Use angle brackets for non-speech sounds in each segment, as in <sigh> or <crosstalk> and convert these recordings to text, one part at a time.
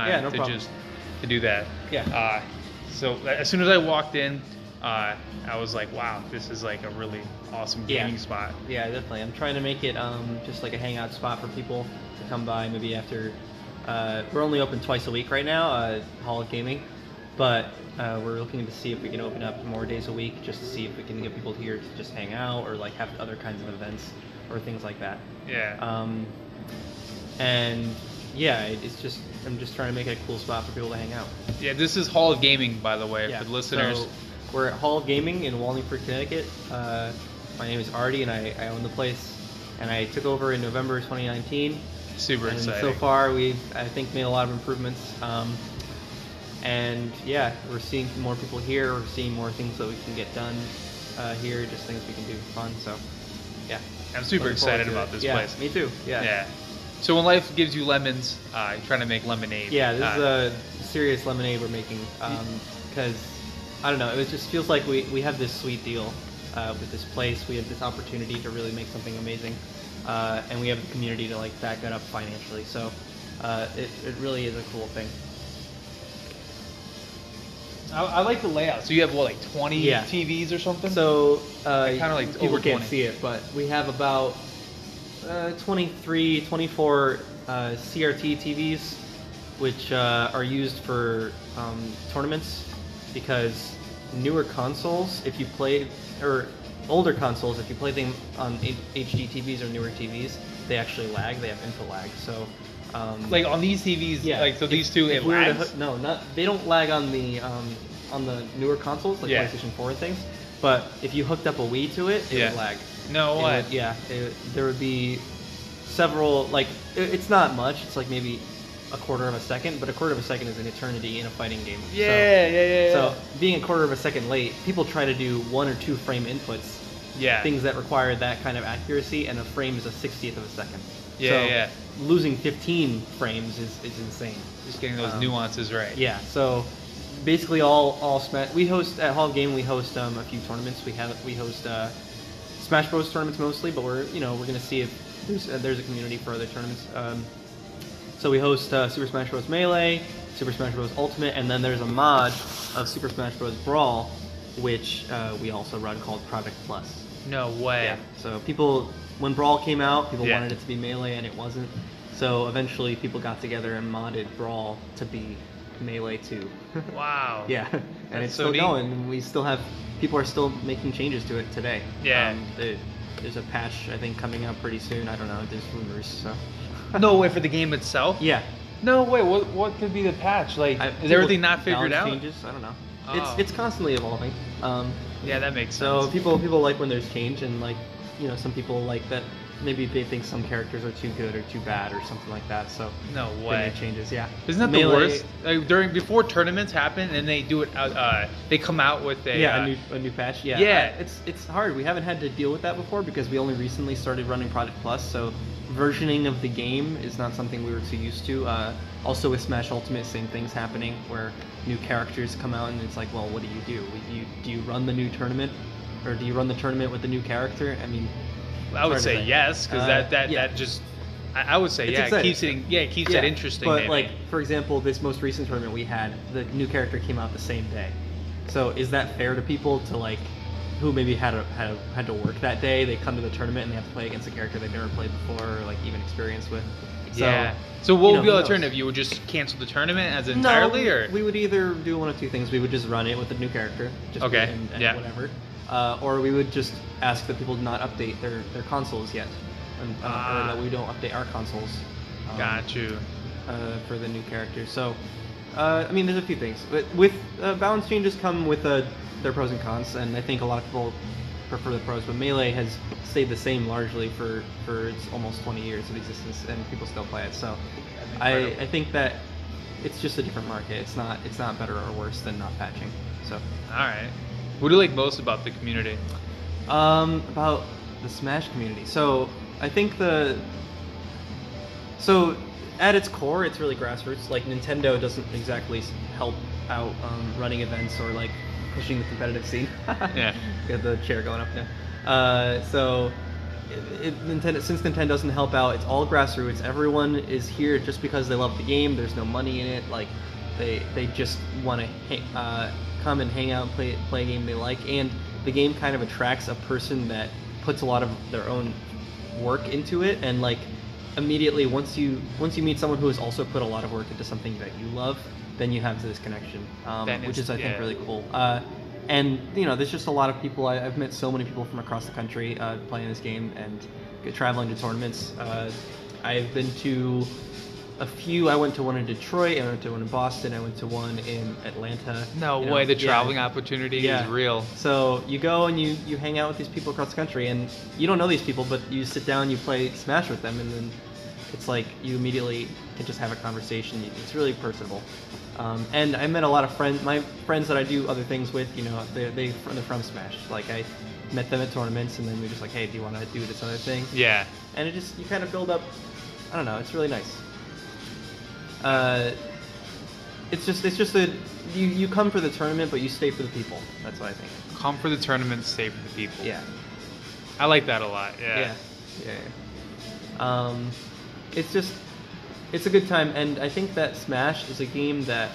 Yeah, no to problem. just to do that. Yeah. Uh, so as soon as I walked in, uh, I was like, wow, this is like a really awesome Yeah. gaming spot. Yeah, definitely. I'm trying to make it um, just like a hangout spot for people to come by. Maybe after uh, we're only open twice a week right now, uh, Hall of Gaming, but uh, we're looking to see if we can open up more days a week, just to see if we can get people here to just hang out or like have other kinds of events or things like that. Yeah. Um, and yeah, it- it's just I'm just trying to make it a cool spot for people to hang out. yeah. This is Hall of Gaming, by the way, Yeah. for the listeners. So we're at Hall of Gaming in Wallingford, Connecticut. Uh, my name is Arty, and I, I own the place. And I took over in November 2019. Super and exciting. so far, we've I think made a lot of improvements. Um, and yeah, we're seeing more people here. We're seeing more things that we can get done uh, here. Just things we can do for fun. So yeah, I'm super Looking excited about it. this yeah, place. Me too. Yeah. Yeah. So when life gives you lemons, uh, you're trying to make lemonade. Yeah, this Uh, is a serious lemonade we're making because I don't know. It just feels like we, we have this sweet deal uh, with this place. We have this opportunity to really make something amazing, uh, and we have the community to like back that up financially. So uh, it, it really is a cool thing. I, I like the layout. So you have what, like 20 Yeah. TVs or something? So uh, Kinda like people can't 20. see it, but we have about uh, 23, 24 uh, CRT TVs, which uh, are used for um, tournaments because newer consoles, if you play or older consoles, if you play them on HD TVs or newer TVs, they actually lag. They have input lag. So um, like on these TVs, yeah, like so if- these two, it we were to no, not they don't lag on the um, on the newer consoles like Yeah. PlayStation 4 and things. But if you hooked up a Wii to it, it Yeah. would lag. No way. would- yeah, it, there would be several like it, it's not much. It's like maybe a quarter of a second, but a quarter of a second is an eternity in a fighting game. So- Yeah, yeah, yeah, yeah. So being a quarter of a second late, people try to do one or two frame inputs, yeah. things that require that kind of accuracy, and a frame is a sixtieth of a second. Yeah, so yeah. Losing 15 frames is, is insane. Just getting those um, nuances right. Yeah. So basically, all all Smash. We host at Hall Game. We host um, a few tournaments. We have we host uh, Smash Bros tournaments mostly, but we're you know we're gonna see if there's uh, there's a community for other tournaments. Um, so we host uh, Super Smash Bros Melee, Super Smash Bros Ultimate, and then there's a mod of Super Smash Bros Brawl, which uh, we also run called Project Plus. No way. Yeah. So people, when Brawl came out, people Yeah. wanted it to be melee, and it wasn't. So eventually, people got together and modded Brawl to be melee too. <laughs> Wow. yeah, and That's it's so still neat. going. And we still have people are still making changes to it today. Yeah. Um, the- there's a patch I think coming out pretty soon. I don't know. There's rumors. So. <laughs> No way for the game itself. Yeah. No way. What what could be the patch? Like, I- is everything not figured out? Changes. I don't know. Oh. It's it's constantly evolving. Um, Yeah, that makes So sense. people people like when there's change, and like you know some people like that. Maybe they think some characters are too good or too bad or something like that. So no way. changes. Yeah. Isn't that Melee- the worst? Like during before tournaments happen and they do it. Uh, uh, they come out with a. Yeah, uh, a new a new patch. Yeah. Yeah. I- it's it's hard. We haven't had to deal with that before because we only recently started running Project Plus. So versioning of the game is not something we were too used to. Uh, also with Smash Ultimate, same things happening where new characters come out and it's like, well, what do you do? do? You do you run the new tournament, or do you run the tournament with the new character? I mean, I would say yes because Uh, that that yeah. that just. I, I would say It's yeah. It keeps it. Yeah, it keeps yeah, it interesting. But maybe. like for example, this most recent tournament we had, the new character came out the same day. So is that fair to people to like who maybe had a, had a, had to work that day? They come to the tournament and they have to play against a character they've never played before or like even experienced with. So, yeah. So what would know, be the alternative? You would just cancel the tournament as No, entirely, or we would either do one of two things. We would just run it with a new character, just Okay, and, and yeah. whatever, uh, or we would just ask that people not update their, their consoles yet, and, uh, Ah. or that we don't update our consoles. um, got you. uh, for the new characters. So, uh, I mean, there's a few things, but with uh, balance changes come with uh, their pros and cons, and I think a lot of people prefer the pros. But melee has stayed the same largely for for its almost 20 years of existence, and people still play it. So, I. I think that it's just a different market. It's not it's not better or worse than not patching. So, All right. What do you like most about the community? um, about the Smash community. So I think the so at its core, it's really grassroots. Like Nintendo doesn't exactly help out um, running events or like pushing the competitive scene. <laughs> Yeah. Got the chair going up now. Uh, so it, it, Nintendo, since Nintendo doesn't help out, it's all grassroots. Everyone is here just because they love the game. There's no money in it. Like they they just want to uh, come and hang out and play play a game they like. And the game kind of attracts a person that puts a lot of their own work into it. And like immediately once you once you meet someone who has also put a lot of work into something that you love, then you have this connection, um, which is I think really cool. Uh, and you know, there's just a lot of people. I, I've met so many people from across the country uh, playing this game and traveling to tournaments. Uh, I've been to a few. I went to one in Detroit. I went to one in Boston. I went to one in Atlanta. No you know, way, the yeah. traveling opportunity Yeah. is real. So you go and you you hang out with these people across the country, and you don't know these people, but you sit down, you play Smash with them, and then it's like you immediately can just have a conversation. It's really personable. Um, and I met a lot of friends, my friends that I do other things with. You know, they they they're from Smash. Like I met them at tournaments, and then we're just like, hey, do you want to do this other thing? Yeah. And it just you kind of build up. I don't know. It's really nice. Uh, it's just it's just that you you come for the tournament, but you stay for the people. That's what I think. Come for the tournament, stay for the people. Yeah. I like that a lot. Yeah. Yeah. Yeah. yeah. Um, it's just, it's a good time, and I think that Smash is a game that,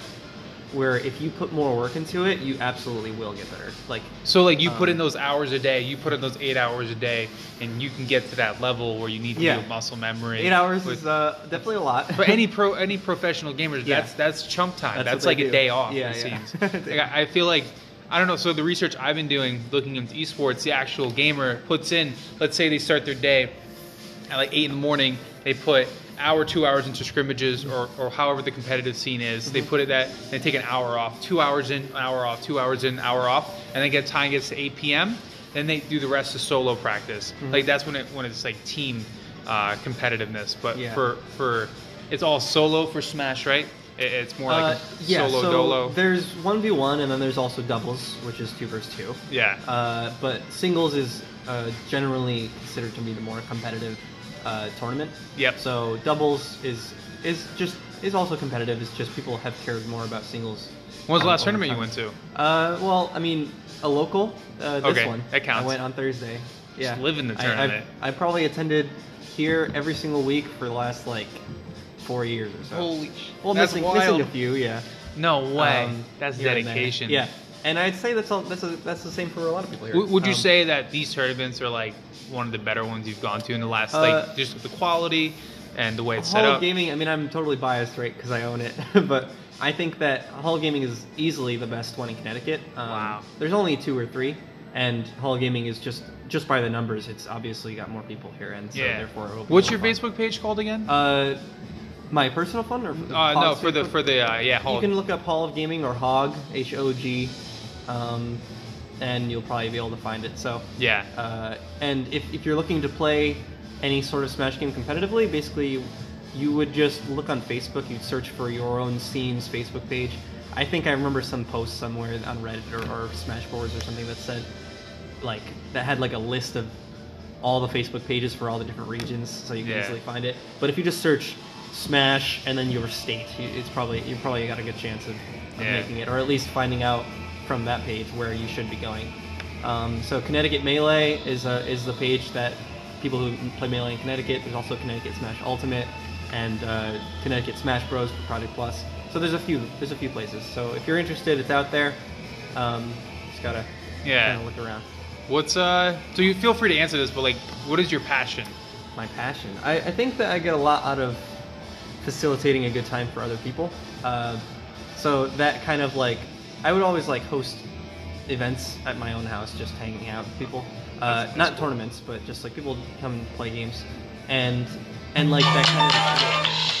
where if you put more work into it, you absolutely will get better. Like, So like you put in Um, those hours a day, you put in those eight hours a day, and you can get to that level where you need to Yeah. build muscle memory. eight hours with- is uh, definitely a lot. for any <laughs> pro any professional gamers, Yeah. that's that's chump time. That's That's, like a day off. Yeah, it yeah. seems. <laughs> like, I I feel like I don't know. So the research I've been doing, looking into esports, the actual gamer puts in. Let's say they start their day at like eight in the morning. They put hour, two hours into scrimmages, or, or however the competitive scene is. They put it that they take an hour off, two hours in, an hour off, two hours in, an hour off, and then get time gets to 8 p.m. Then they do the rest of solo practice. Mm-hmm. Like that's when it when it's like team uh, competitiveness. But Yeah. for for it's all solo for Smash, right? It, it's more like Uh, yeah, solo so dolo. there's one v one, and then there's also doubles, which is two versus two. Yeah. Uh, but singles is uh, generally considered to be the more competitive uh, tournament. Yep. So doubles is is just is also competitive. It's just people have cared more about singles. when was the um, last tournament you went to? Uh, well, I mean, a local. Uh, this Okay, one. that counts. I went on Thursday. Yeah. live in the I- I've- tournament. I, probably attended here every single week for the last like four years or so. Holy Well, that's missing, wild. missing a few, yeah. No way. Um, that's here and there. dedication. Yeah, and I'd say that's all, that's a, that's the same for a lot of people here. W- would you Um, say that these tournaments are like one of the better ones you've gone to in the last, Uh, like just the quality and the way it's set up? of Gaming? I mean, I'm totally biased, right? Because I own it, <laughs> but I think that Hall of Gaming is easily the best one in Connecticut. Um, Wow. There's only two or three, and Hall of Gaming is just just by the numbers. It's obviously got more people here, and so yeah. therefore. It'll be What's your fun. Facebook page called again? Uh, my personal fund or Uh, no, for the for the uh, yeah. Hall You can look up Hall of Gaming or Hog H O G, um, and you'll probably be able to find it. So. yeah. Uh, and if, if you're looking to play any sort of Smash game competitively, basically you would just look on Facebook, you'd search for your own scene's Facebook page. I think I remember some post somewhere on Reddit or, or Smashboards or something that said, like, that had like a list of all the Facebook pages for all the different regions, so you can Yeah. easily find it. But if you just search Smash and then your state, it's probably you probably got a good chance of, of Yeah. making it, or at least finding out from that page where you should be going. Um, so Connecticut Melee is a, is the page that people who play Melee in Connecticut. There's also Connecticut Smash Ultimate and uh, Connecticut Smash Bros for Project Plus. So there's a few there's a few places. So if you're interested, it's out there. Um, just gotta Yeah. kind of look around. What's uh? So you feel free to answer this, but like, what is your passion? my passion. I, I think that I get a lot out of facilitating a good time for other people. Uh, so that kind of like, I would always like host events at my own house, just hanging out with people. Uh, not cool. tournaments, but just like people come and play games, and and like that kind of.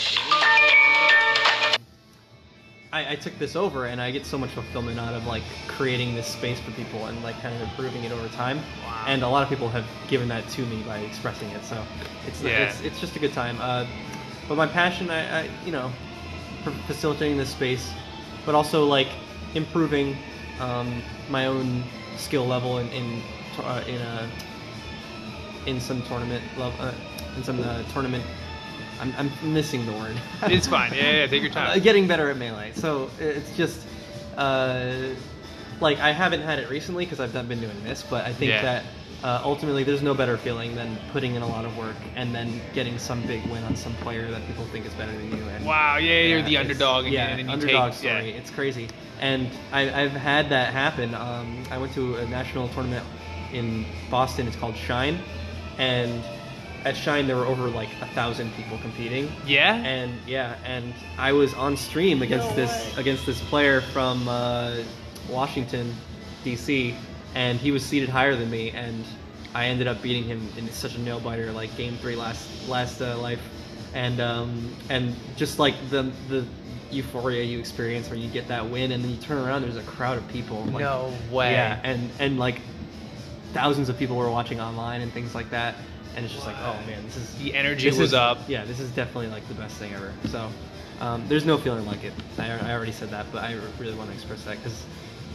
I, I took this over and I get so much fulfillment out of like creating this space for people and like kind of improving it over time. Wow. And a lot of people have given that to me by expressing it. So it's Yeah. it's, it's just a good time. Uh, but my passion, I, I you know, for facilitating this space, but also like improving um, my own skill level in in uh, in a in some tournament level uh, in some uh, tournament. I'm, I'm missing the word. <laughs> It's fine. Yeah, yeah. Take your <laughs> Uh, time. getting better at melee. So it's just uh, like I haven't had it recently because I've been doing this, but I think Yeah. that uh, ultimately, there's no better feeling than putting in a lot of work and then getting some big win on some player that people think is better than you. And Wow, yeah, you're the underdog, and, yeah, and underdog take, story. yeah. It's crazy, and I, I've had that happen. Um, I went to a national tournament in Boston. It's called Shine, and at Shine there were over like a thousand people competing. Yeah? And yeah, and I was on stream against No this way. against this player from uh, Washington, D.C., and he was seeded higher than me, and I ended up beating him in such a nail biter, like game three last last uh, life, and um, and just like the the euphoria you experience when you get that win, and then you turn around, there's a crowd of people. Like, No way. Yeah, and and like thousands of people were watching online and things like that, and it's just like, oh man, this is The energy was is- up. Yeah, this is definitely like the best thing ever. So um, there's no feeling like it. I, I already said that, but I really want to express that because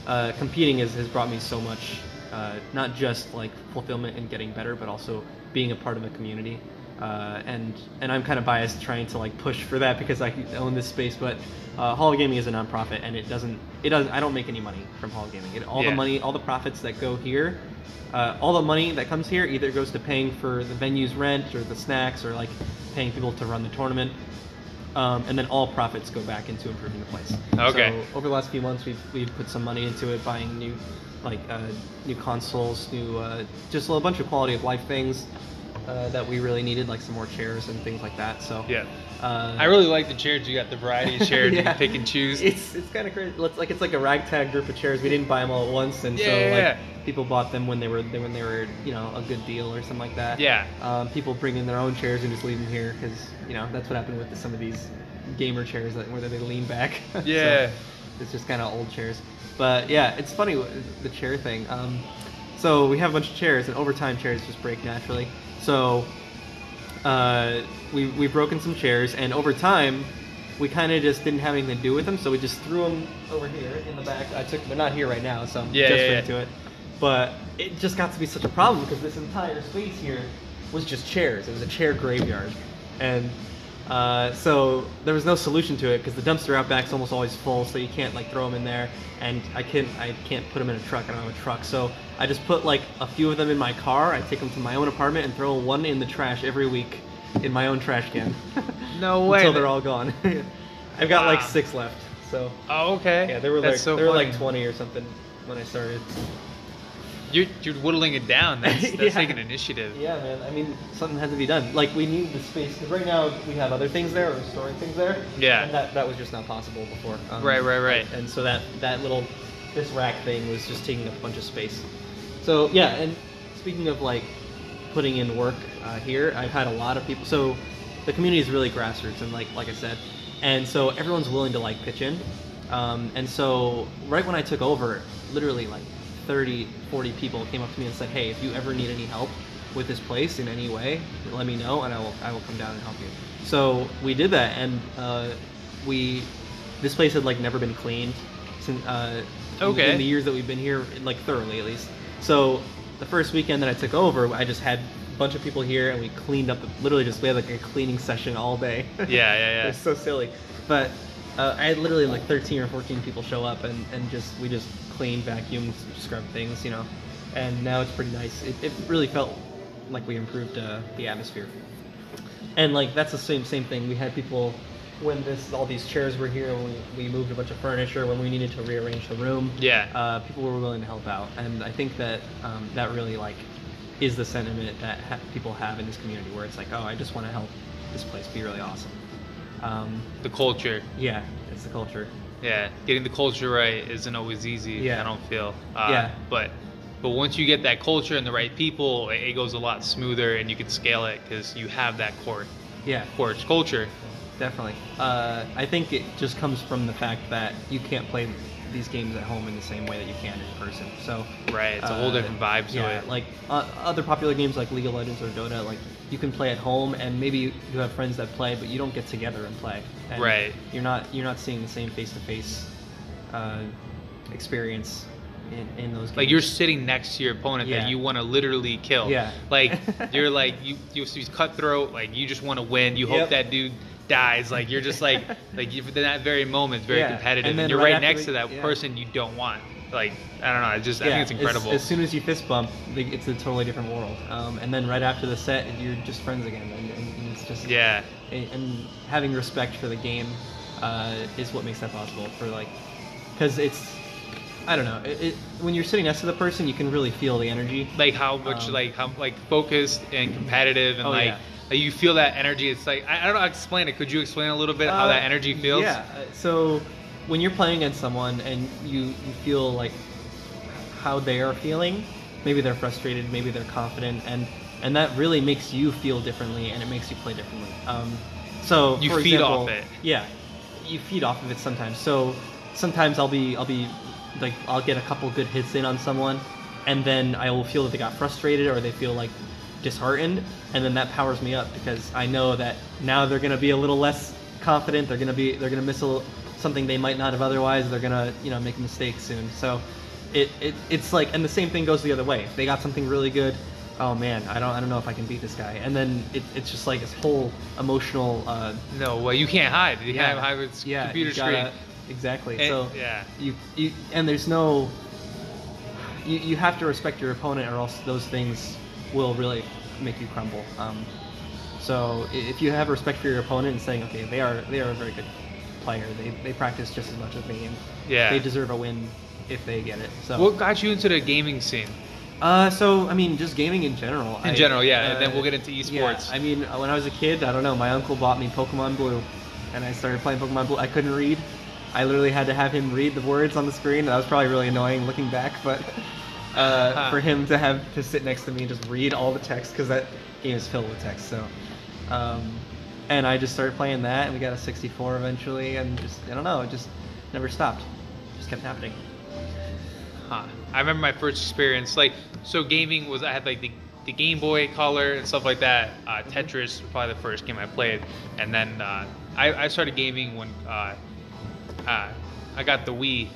uh, competing is, has brought me so much, uh, not just like fulfillment and getting better, but also being a part of a community. Uh, and and I'm kind of biased trying to like push for that because I own this space, but uh, Hall of Gaming is a nonprofit and it doesn't it doesn't I don't make any money from Hall of Gaming. It, all Yeah. the money, all the profits that go here, uh, all the money that comes here either goes to paying for the venue's rent or the snacks or like paying people to run the tournament. Um, and then all profits go back into improving the place. Okay. So over the last few months, we've, we've put some money into it, buying new, like uh, new consoles, new uh, just a bunch of quality of life things uh, that we really needed, like some more chairs and things like that. So Yeah. uh, I really like the chairs. You got the variety of <laughs> chairs. You can pick and choose. It's it's kind of crazy. It's like it's like a ragtag group of chairs. We didn't buy them all at once, and so Yeah, yeah, like yeah. people bought them when they were when they were you know a good deal or something like that. Yeah. Um, people bring in their own chairs and just leave them here because you know that's what happened with some of these gamer chairs that where they lean back. <laughs> So Yeah. it's just kind of old chairs. But yeah, it's funny the chair thing. Um, so we have a bunch of chairs, and over time chairs just break naturally. So uh, we we've broken some chairs, and over time, we kind of just didn't have anything to do with them, so we just threw them over here in the back. I took they're not here right now, so I'm Yeah, just yeah, yeah. into it. But it just got to be such a problem because this entire space here was just chairs. It was a chair graveyard, and uh, so there was no solution to it because the dumpster out back is almost always full, so you can't like throw them in there. And I can't I can't put them in a truck. I don't have a truck, so I just put like a few of them in my car. I take them to my own apartment and throw one in the trash every week in my own trash can. <laughs> No <laughs> way. Until they're all gone. <laughs> I've got like six left. So Oh, okay. yeah, there were like so there were like 20 or something when I started. You're, you're whittling it down. <laughs> That's, that's Yeah. taking initiative. Yeah, man. I mean, something had to be done. Like we need the space because right now we have other things there or storing things there. Yeah. And that that was just not possible before. Um, Right, right, right. And so that that little this rack thing was just taking up a bunch of space. So yeah, and speaking of like putting in work uh, here, I've had a lot of people. So the community is really grassroots, and like like I said, and so everyone's willing to like pitch in. Um, and so right when I took over, literally like 30, 40 people came up to me and said, "Hey, if you ever need any help with this place in any way, let me know, and I will I will come down and help you." So we did that, and uh, we this place had like never been cleaned since uh, Okay. in the years that we've been here, like thoroughly at least. So the first weekend that I took over, I just had a bunch of people here, and we cleaned up. Literally, just we had like a cleaning session all day. Yeah, yeah, yeah. <laughs> It's so silly, but uh, I had literally like 13 or 14 people show up, and, and just we just cleaned, vacuum scrub things, you know. And now it's pretty nice. It, it really felt like we improved uh, the atmosphere. And like that's the same same thing. We had people when this all these chairs were here, when we, we moved a bunch of furniture, when we needed to rearrange the room. Yeah. Uh, people were willing to help out, and I think that um, that really like is the sentiment that ha- people have in this community, where it's like, oh, I just want to help this place be really awesome. Um, The culture. yeah, it's the culture. Yeah, getting the culture right isn't always easy. Yeah. I don't feel. Uh, Yeah. But but once you get that culture and the right people, it, it goes a lot smoother, and you can scale it because you have that core Yeah, core culture. definitely. Uh, I think it just comes from the fact that you can't play these games at home in the same way that you can in person. So Right. It's a whole uh, different vibe to yeah, it. like uh, other popular games like League of Legends or Dota, like you can play at home, and maybe you you have friends that play, but you don't get together and play. And Right. You're not you're not seeing the same face to face experience in, in those. Games. like you're sitting next to your opponent Yeah. that you want to literally kill. Yeah. Like <laughs> you're like you you he's cutthroat. Like you just want to win. You Yep. hope that dude dies. Like you're just like <laughs> like in that very moment, it's very Yeah. competitive, And and, you're right right, next the- to that yeah. person you don't want. like I don't know. I just I think it's as- incredible. As, soon as you fist bump, like, it's a totally different world. Um, and then right after the set, you're just friends again, and, and, and it's just yeah, and, and having respect for the game uh, is what makes that possible. For like, because it's I don't know. It, it, when you're sitting next to the person, you can really feel the energy. like how much Um, like how like focused and competitive and Oh, like. yeah. Like, You feel that energy. It's like I, I don't know how to explain it. Could you explain a little bit how Uh, that energy feels? Yeah. uh, So when you're playing against someone and you, you feel like how they are feeling, maybe they're frustrated, maybe they're confident, and and that really makes you feel differently, and it makes you play differently. Um, so You feed example, off it. Yeah, you feed off of it sometimes. So sometimes I'll be I'll be like I'll get a couple good hits in on someone, and then I will feel that they got frustrated or they feel like disheartened, and then that powers me up because I know that now they're gonna be a little less confident. They're gonna be they're gonna miss a something they might not have otherwise. They're gonna you know make a mistake soon. So it, it it's like and the same thing goes the other way. If they got something really good. Oh man, I don't, I don't know if I can beat this guy. And then it, it's just like this whole emotional uh, No, well, you can't hide. You yeah. can't hide with yeah, computer gotta- screen. Exactly. And- so yeah. you, you and there's no you, you have to respect your opponent or else those things will really make you crumble. Um, so if you have respect for your opponent and saying, okay, they are they are a very good player. They, they practice just as much as me and Yeah. they deserve a win if they get it. So What got you into the gaming scene? uh, so I mean, just gaming in general. In I- general, yeah, and uh, then we'll get into esports. yeah. I mean, when I was a kid, I don't know. My uncle bought me Pokemon Blue, and I started playing Pokemon Blue. I couldn't read. I literally had to have him read the words on the screen. That was probably really annoying looking back, but <laughs> uh, <laughs> for him to have to sit next to me and just read all the text because that game is filled with text. So, um, and I just started playing that, and we got a 64 eventually, and just I don't know, it just never stopped. Just kept happening. Huh. I remember my first experience. Like, so gaming was I had like the, the Game Boy Color and stuff like that. Uh, Tetris was probably the first game I played, and then uh, I, I started gaming when uh, uh, I got the Wii.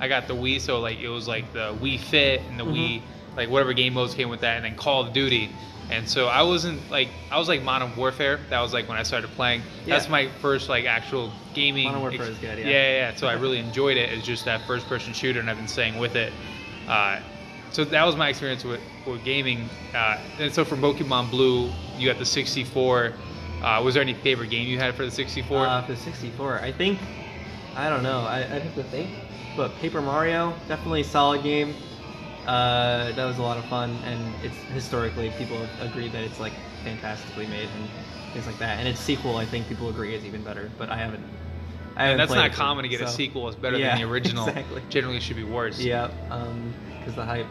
I got the Wii, so like it was like the Wii Fit and the Mhm. Wii, like whatever game modes came with that, and then Call of Duty. And so I wasn't like I was like Modern Warfare. That was like when I started playing. That's my first like actual gaming. Modern Warfare is good, yeah. yeah, yeah, yeah. So I really enjoyed it. It's just that first person shooter, and I've been staying with it. Uh, so that was my experience with, with gaming. Uh, and so for Pokemon Blue, you got the 64. Uh, was there any favorite game you had for the 64? Uh, for 64, I think, I don't know, I, I'd have to think, but Paper Mario, definitely a solid game. Uh, that was a lot of fun, and it's historically people agree that it's like fantastically made and things like that. And its sequel, I think people agree is even better, but I haven't. I haven't and that's not common to get a sequel that's better Yeah, than the <laughs> original. exactly. Generally, it should be worse. Yeah, because the hype.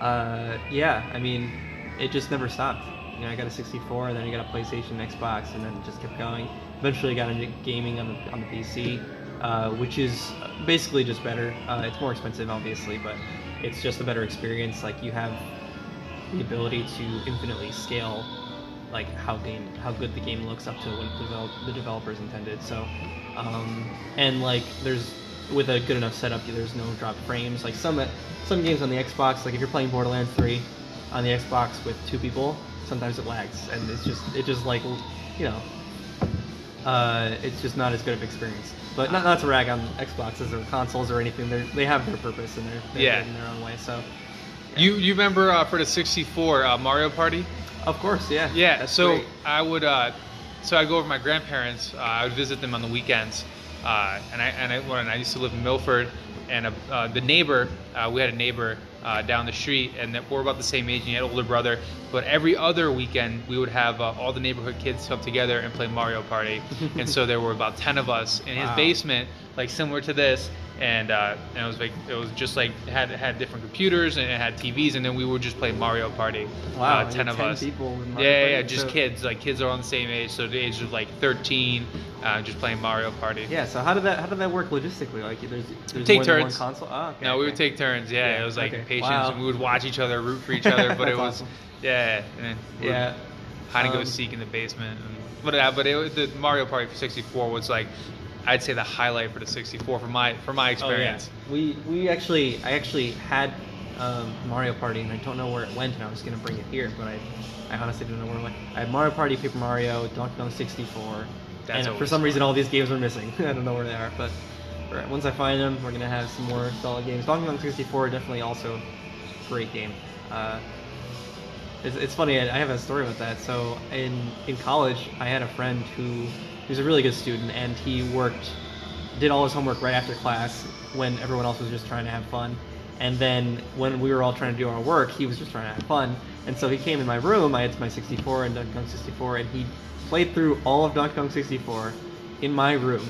Uh, yeah, I mean, it just never stopped. You know, I got a 64, then I got a PlayStation, Xbox, and then it just kept going. Eventually, got into gaming on the on the PC, uh, which is basically just better. Uh, it's more expensive, obviously, but it's just a better experience. Like you have the ability to infinitely scale like how game how good the game looks up to what the, develop, the developers intended. So, um, and like there's with a good enough setup, there's no drop frames. Like some some games on the Xbox, like if you're playing Borderlands 3 on the Xbox with two people, sometimes it lags, and it's just it just like you know. Uh, it's just not as good of experience, but not, not to rag on Xboxes or consoles or anything. They they have their purpose and they're, they're Yeah. good in their own way. So, You you remember uh, for the 64 uh, Mario Party? of course, yeah, Yeah, that's so great. I would, uh, so I'd go over to my grandparents. Uh, I would visit them on the weekends, uh, and I and I, when I used to live in Milford, and uh, uh, the neighbor, uh, we had a neighbor uh, down the street, and that we're about the same age, and he had an older brother. But every other weekend, we would have uh, all the neighborhood kids come together and play Mario Party, <laughs> and so there were about ten of us in his Wow. basement, like similar to this. And, uh, and it was like it was just like it had had different computers and it had TVs and then we would just play Mario Party. Wow, uh, ten of 10 us. people yeah, Party? yeah, just So- kids. Like kids are on the same age, so the age of like 13, uh, just playing Mario Party. Yeah. So how did that how did that work logistically? Like there's, there's take more than one turns. console. Oh, okay, no, we would take turns. Yeah, Yeah, it was like okay. patience, Wow. and we would watch each other, root for each other. But <laughs> it was, awesome. yeah, Yeah. hide and go Um, seek in the basement. And, but uh, but it, was- the Mario Party for 64 was like, I'd say the highlight for the 64 for my for my experience. Oh, yeah. We we actually I actually had um, Mario Party and I don't know where it went and I was gonna bring it here, but I I honestly don't know where it went. I had Mario Party, Paper Mario, Donkey Kong 64, That's and for some reason all these games are missing. <laughs> I don't know where they are, but Right, once I find them, we're gonna have some more solid games. Donkey Kong 64 definitely also great game. Uh, it's, it's funny. I I have a story with that. So in in college, I had a friend who he was a really good student, and he worked, did all his homework right after class when everyone else was just trying to have fun. And then when we were all trying to do our work, he was just trying to have fun. And so he came in my room. I had my 64 and Donkey Kong 64, and he played through all of Donkey Kong 64 in my room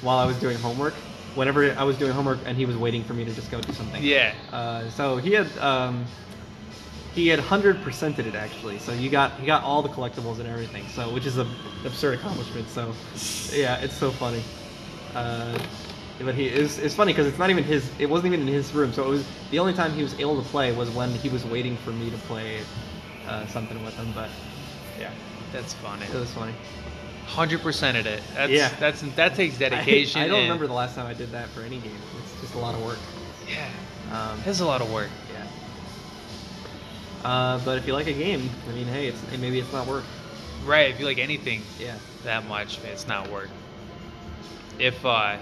while I was doing homework. Whenever I was doing homework, and he was waiting for me to just go do something. Yeah. Uh, so he had um, he had hundred percented it actually. So you got he got all the collectibles and everything. So which is a, an absurd accomplishment. So yeah, it's so funny. Uh, but he is it's funny because it's not even his. It wasn't even in his room. So it was the only time he was able to play was when he was waiting for me to play uh, something with him. But yeah, That's funny. it was funny. Hundred percent of it. That's, Yeah. That's that takes dedication. <laughs> I, I don't and- remember the last time I did that for any game. It's just a lot of work. Yeah. Um, That's a lot of work. Uh, but if you like a game, I mean, hey, it's maybe it's not work. Right. If you like anything Yeah. that much, it's not work. If uh,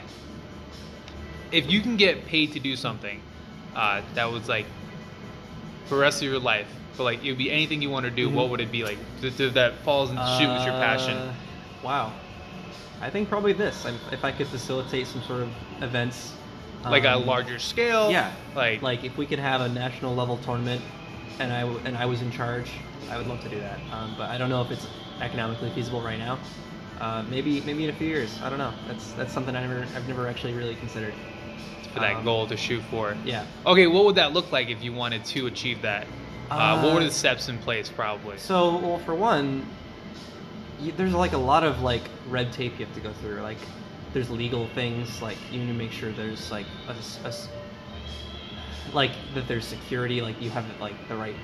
if you can get paid to do something uh, that was like for the rest of your life, but like it would be anything you want to do, Mhm. what would it be like? Th- th- that falls into shoot with your passion. Uh, Wow. I think probably this. If I could facilitate some sort of events, like a um, larger scale. Yeah. Like Like if we could have a national level tournament, and I and I was in charge, I would love to do that. Um, but I don't know if it's economically feasible right now. Uh, maybe maybe in a few years. I don't know. That's that's something I never I've never actually really considered. for that um, goal to shoot for. Yeah. Okay, what would that look like if you wanted to achieve that? Uh, what were Uh, the steps in place, probably? So, well, for one, you, there's like a lot of like red tape you have to go through. Like, there's legal things. Like, you need to make sure there's like a, a like that there's security. Like, you have like the right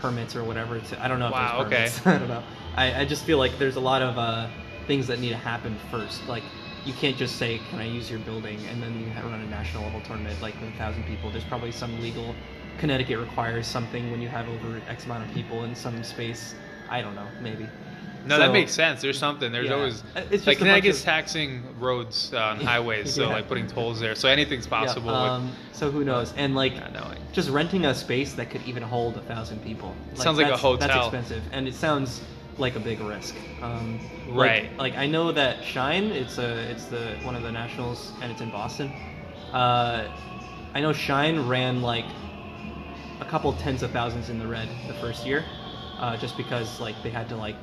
permits or whatever. To I don't know. Wow, If there's permits. <laughs> I don't know. I, I just feel like there's a lot of uh, things that need to happen first. Like, you can't just say, "Can I use your building?" and then you have run a national level tournament like with a thousand people. There's probably some legal. Connecticut requires something when you have over X amount of people in some space. I don't know, maybe. No, that makes sense. There's something. There's Yeah. always It's just like Connecticut's of- taxing roads uh, on <laughs> highways, so Yeah. like putting tolls there. So anything's possible. Yeah, um, so who knows? And like, with just renting a space that could even hold a thousand people. Sounds like a that's- That's expensive, and it sounds like a big risk. Um, like- Right. Like, I know that Shine, it's a it's the one of the nationals, and it's in Boston. Uh, I know Shine ran like a couple tens of thousands in the red the first year, uh, just because like they had to like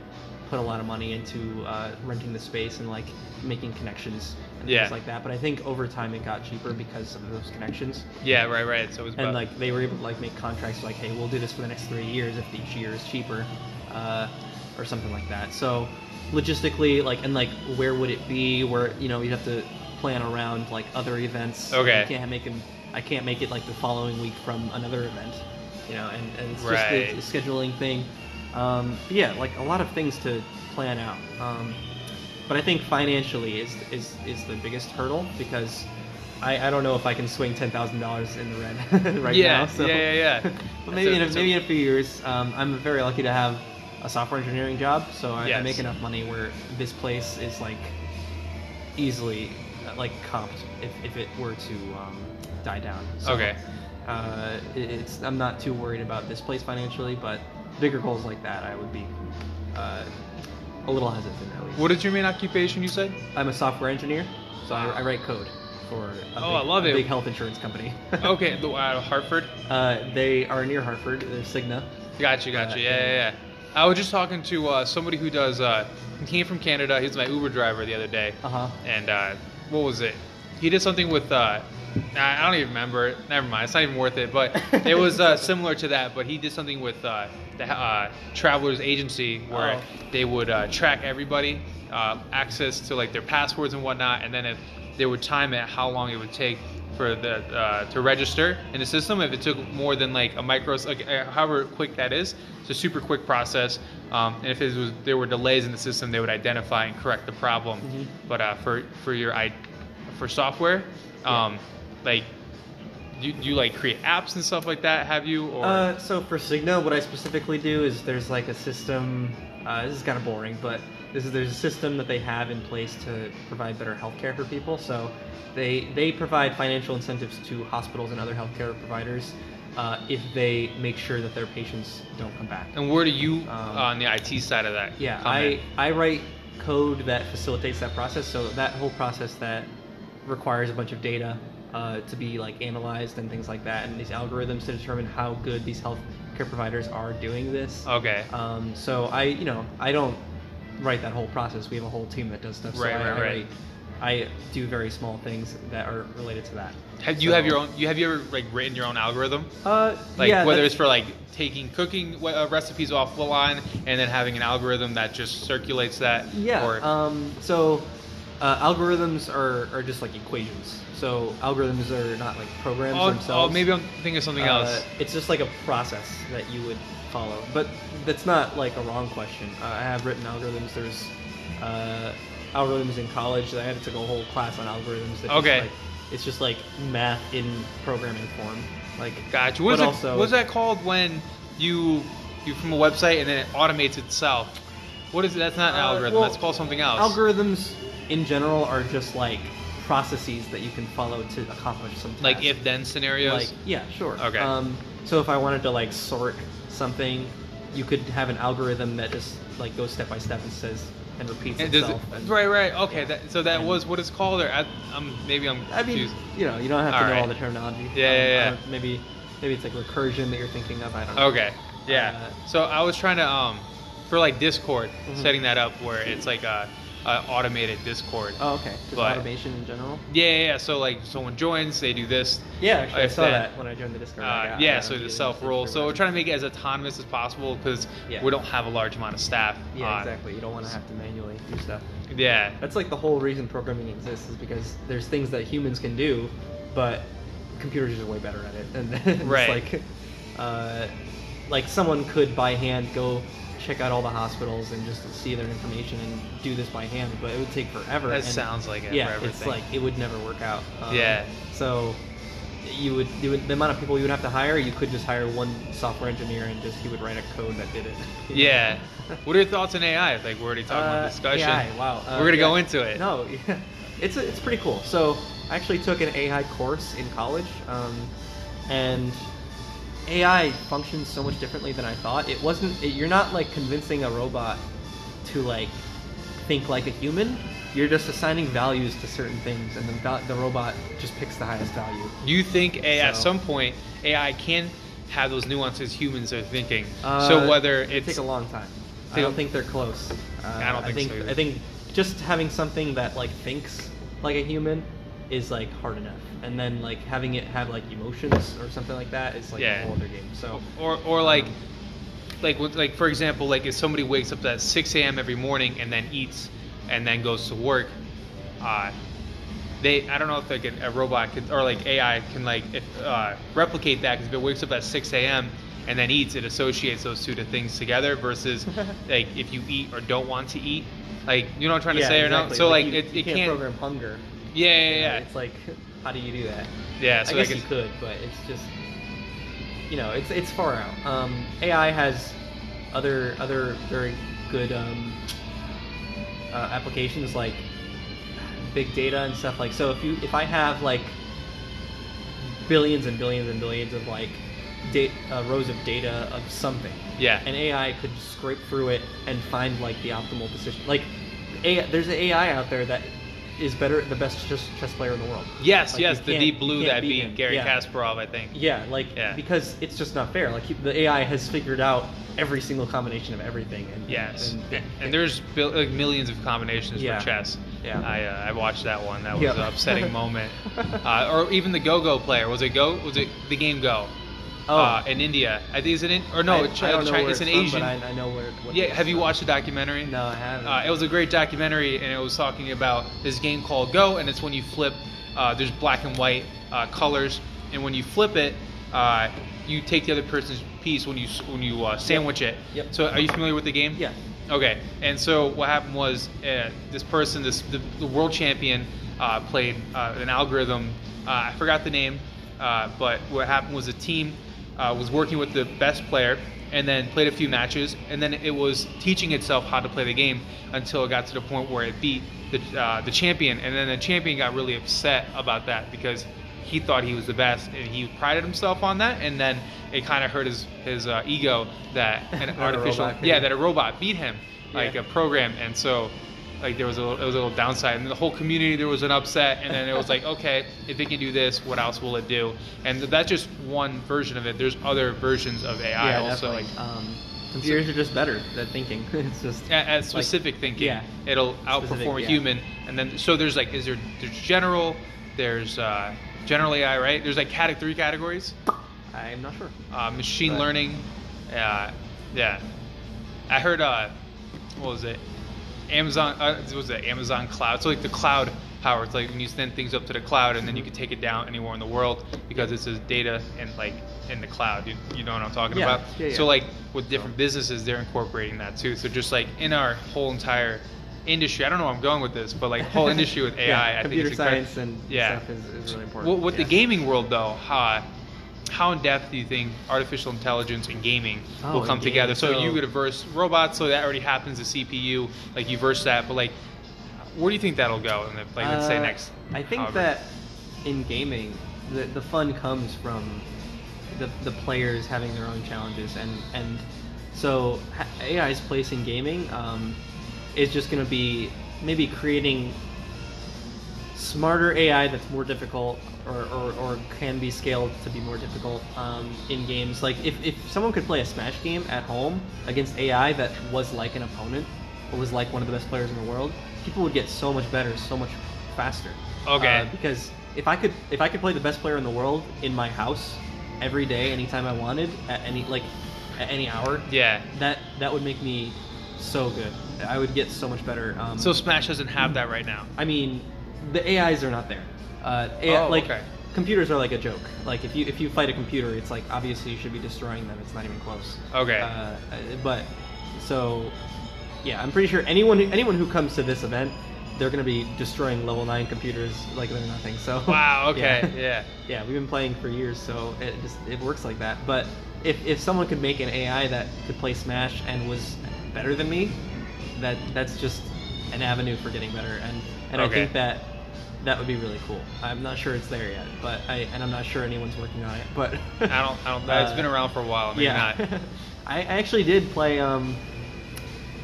put a lot of money into uh, renting the space and like making connections and Yeah. things like that. But I think over time it got cheaper because of those connections Yeah, right, right. So it was and about, like they were able to like make contracts like hey we'll do this for the next three years if each year is cheaper uh, or something like that so logistically like and like where would it be where you know you'd have to plan around like other events Okay. you can't make make 'em- i can't make it like the following week from another event you know and, and it's Right. just the scheduling thing um, yeah like a lot of things to plan out um, but I think financially is is is the biggest hurdle because I, I don't know if I can swing ten thousand dollars in the red <laughs> right Yeah, now. So. yeah, yeah, yeah. <laughs> but maybe a- in a, maybe in a few years, um, I'm very lucky to have a software engineering job, so I, I make enough money where this place is like easily uh, like comped if, if it were to um, die down. So, Okay. Uh, it- it's I'm not too worried about this place financially, but bigger goals like that, I would be uh, a little hesitant at least. what is your main occupation? You said. I'm a software engineer, so. I, I write code for a, Oh, big, I love a it. big health insurance company. <laughs> Okay, the, uh, Hartford. uh, they are near Hartford. They're Cigna. Gotcha, gotcha. Uh, yeah, yeah, yeah. I was just talking to uh, somebody who does. Uh, he came from Canada. He's my Uber driver the other day. Uh huh. and uh, what was it? He did something with. Uh, I I don't even remember. Never mind. It's not even worth it. But it was uh, <laughs> similar to that. But he did something with uh, the uh, Travelers Agency where Oh. they would uh, track everybody, uh, access to like their passwords and whatnot, and then if they would time it how long it would take for the uh, to register in the system. If it took more than like a micro, like uh, however quick that is, it's a super quick process. Um, and if it was there were delays in the system, they would identify and correct the problem. Mhm. But uh, for for your I for software, um, like you, do you like create apps and stuff like that? Have you or Uh, so for Cigna, what I specifically do is there's like a system. Uh, this is kind of boring, but This is there's a system that they have in place to provide better healthcare for people. So they they provide financial incentives to hospitals and other healthcare providers uh, if they make sure that their patients don't come back. And where do you Um, on the IT side of that? Yeah? I, I write code that facilitates that process. So that whole process that requires a bunch of data uh, to be like analyzed and things like that, and these algorithms to determine how good these healthcare providers are doing this. Okay. Um, so I, you know, I don't write that whole process. We have a whole team that does stuff. So Right, I, right, I, right. I do very small things that are related to that. Have you So- have your own? You have you ever like written your own algorithm? Uh, Like yeah, whether it's for like taking cooking uh, recipes off the line and then having an algorithm that just circulates that. Yeah. Or, Um, so uh, algorithms are, are just like equations. So algorithms are not like programs oh, themselves. oh, maybe I'm thinking of something Uh, else. It's just like a process that you would follow. But that's not like a wrong question. Uh, I have written algorithms. There's uh, algorithms in college. I had to take a whole class on algorithms. That Okay. Just, like, it's just like math in programming form. Like Gotcha. What is it? also- what's that called when you you from a website and then it automates itself? What is it? That's not an Uh, algorithm. well, That's called something else. Algorithms in general are just like processes that you can follow to accomplish some task. like if then scenarios. Like yeah, sure. Okay. Um, so if I wanted to like sort something, you could have an algorithm that just like goes step by step and says and repeats And does it, itself. and- right, right, okay. That, so that and- was what it's called, or I, I'm maybe I'm I mean, confused. you know, you don't have to All know right. all the terminology. Yeah, Um, yeah, yeah. Maybe maybe it's like recursion that you're thinking of. I don't know. Okay, yeah. Uh, so I was trying to um for like Discord, Mhm. setting that up where it's like a, a automated Discord. Oh, okay. Just But- automation in general. Yeah, yeah, yeah. So like someone joins, they do this. Yeah, actually, I saw that- that when I joined the Discord. Uh, got- yeah, so a the self role. So we're trying to make it as autonomous as possible because Yeah. we don't have a large amount of staff. Yeah, Uh, exactly. You don't want to have to manually do stuff. Yeah. That's like the whole reason programming exists is because there's things that humans can do, but computers are way better at it. And <laughs> Right. like, uh, like someone could by hand go check out all the hospitals and just see their information and do this by hand, but it would take forever. That and- sounds like it yeah, it's like it would never work out. Um, Yeah. So you would, you would the amount of people you would have to hire, you could just hire one software engineer and just he would write a code that did it. <laughs> Yeah. what are your thoughts on AI? Like we're already talking Uh, about discussion. AI, wow. Uh, we're gonna go into it. No, yeah. <laughs> it's it's pretty cool. So I actually took an AI course in college, um, and AI functions so much differently than I thought. It wasn't. It, you're not like convincing a robot to like think like a human. You're just assigning values to certain things, and the the robot just picks the highest value. You think a, at some point AI can have those nuances humans are thinking. Uh, so whether it it's take a long time. I don't think they're close. Uh, I don't think I think so either. I think just having something that like thinks like a human is like hard enough, and then like having it have like emotions or something like that is like Yeah. a whole other game. So or or like Um, like like for example like if somebody wakes up at 6 a.m every morning and then eats and then goes to work uh they i don't know if like a, a robot could or like ai can like if, uh, replicate that because if it wakes up at 6 a.m and then eats it associates those two to things together versus <laughs> like if you eat or don't want to eat like you know what i'm trying to yeah, say or not. so like, you, it, you can't, can't program hunger. Yeah yeah you know, yeah It's like how do you do that? yeah so I guess like you could, but it's just you know, it's it's far out. Um, AI has other other very good um, uh, applications like big data and stuff like. So if you if I have like billions and billions and billions of like da- uh, rows of data of something, yeah an AI could scrape through it and find like the optimal decision. Like, AI, there's an AI out there that is better, the best chess, chess player in the world. yes Like, yes the deep blue that beat beat gary Yeah. kasparov i think Yeah, like Yeah. because it's just not fair. Like the AI has figured out every single combination of everything. And, Yes, and, and, and there's bil- like millions of combinations Yeah. for chess. Yeah. I uh, I watched that one. That was Yeah. an upsetting <laughs> moment. Uh, or even the Go-Go player. Was it Go? Was it the game Go? Oh. Uh, in India, I think it's in or no, I, it's, I China, it's an from, Asian. I, I know where. Yeah, have you watched the documentary? No, I haven't. Uh, it was a great documentary, and it was talking about this game called Go, and it's when you flip. Uh, there's black and white uh, colors, and when you flip it, uh, you take the other person's piece when you when you uh, sandwich it. Yep. So, are you familiar with the game? Yeah. Okay, and so what happened was uh, this person, this the, the world champion, uh, played uh, an algorithm. Uh, I forgot the name, uh, but what happened was a team uh, was working with the best player, and then played a few matches, and then it was teaching itself how to play the game until it got to the point where it beat the uh, the champion, and then the champion got really upset about that because he thought he was the best, and he prided himself on that, and then it kind of hurt his his uh, ego that an <laughs> artificial yeah that a robot beat him like Yeah. a program, and so like there was a little, it was a little downside, and the whole community there was an upset, and then it was like <laughs> okay if it can do this, what else will it do? And that's just one version of it. There's other versions of AI yeah, also. definitely. um, computers are just better at thinking. <laughs> it's just at, at specific thinking, yeah. it'll Specific, outperform a yeah. human. And then so there's like is there there's general, there's uh, general AI, right? There's like cate- three categories: I'm not sure. uh, machine But- learning, uh, yeah. I heard uh, what was it? Amazon uh, what was it Amazon Cloud? So like the cloud power. It's like when you send things up to the cloud and then you can take it down anywhere in the world because it's just data and like in the cloud. You, you know what I'm talking Yeah, about? yeah, So like with different businesses, they're incorporating that too. So just like in our whole entire industry, I don't know where I'm going with this, but like whole industry with AI, <laughs> yeah, I think computer it's science and Yeah. stuff is, is really important. Well, with the gaming world though, how how in depth do you think artificial intelligence and gaming Oh, will come together? So, so- you could verse robots, so that already happens. The CPU, like you verse that, but like, where do you think that'll go? And like, let's say Uh, next. I think however. that in gaming, the the fun comes from the the players having their own challenges, and and so AI's place in gaming um, is just going to be maybe creating smarter AI that's more difficult or, or, or can be scaled to be more difficult um, in games. Like if, if someone could play a Smash game at home against AI that was like an opponent or was like one of the best players in the world, people would get so much better, so much faster. Okay. Uh, because if I could if I could play the best player in the world in my house every day, anytime I wanted, at any like at any hour, yeah. that that would make me so good. I would get so much better. Um, So Smash doesn't have that right now. I mean, the AIs are not there. Uh, AI, Oh, like okay. computers are like a joke. Like if you if you fight a computer, it's like obviously you should be destroying them. It's not even close. Okay. Uh, but so yeah, I'm pretty sure anyone who, anyone who comes to this event, they're gonna be destroying level nine computers like they're nothing. So Wow. <laughs> Okay. yeah. <laughs> yeah. Yeah, we've been playing for years, so it just it works like that. But if if someone could make an AI that could play Smash and was better than me, that that's just an avenue for getting better, and and I think that that would be really cool. I'm not sure it's there yet, but I and I'm not sure anyone's working on it. But <laughs> I don't. I don't. it's been around for a while. Maybe yeah, not. <laughs> I I actually did play um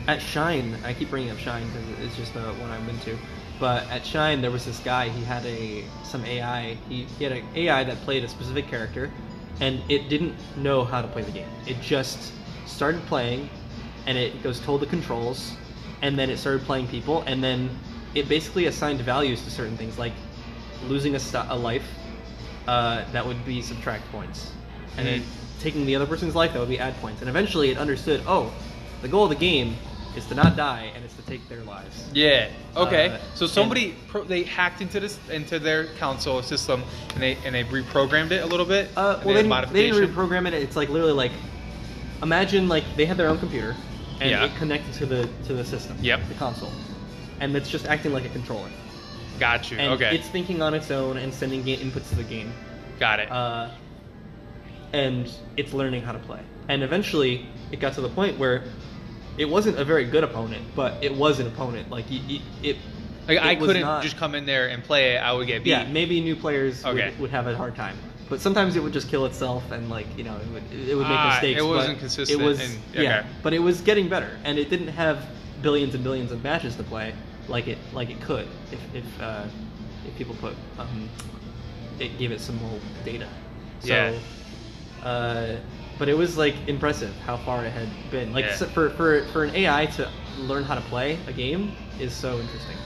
at Shine. I keep bringing up Shine because it's just the one I've been to. But at Shine, there was this guy. He had a some AI. He, he had an AI that played a specific character, and it didn't know how to play the game. It just started playing, and it goes told the controls, and then it started playing people, and then it basically assigned values to certain things, like losing a, st- a life, uh, that would be subtract points, and then Hmm. taking the other person's life, that would be add points. And eventually, it understood, oh, the goal of the game is to not die, and it's to take their lives. Yeah. Okay. Uh, so somebody pro- they hacked into this into their console system and they and they reprogrammed it a little bit. Uh, well, they didn't, they didn't reprogram it. It's like literally like, imagine like they had their own computer, and Yeah. it connected to the to the system, Yep. the console, and it's just acting like a controller. Got you. And okay. it's thinking on its own and sending ga- inputs to the game. Got it. uh, and it's learning how to play. And eventually, it got to the point where it wasn't a very good opponent, but it was an opponent. Like y- it, like I it couldn't not- just come in there and play it. I would get beat. Yeah, maybe new players Okay. would, would have a hard time, but sometimes it would just kill itself, and like you know, it would it would make Ah, mistakes. it wasn't consistent It was and- yeah, but it was getting better, and it didn't have billions and billions of matches to play like it like it could if if uh, if people put um, it gave it some more data. So, Yeah. uh, but it was like impressive how far it had been. Like Yeah. so for for for an AI to learn how to play a game is so interesting.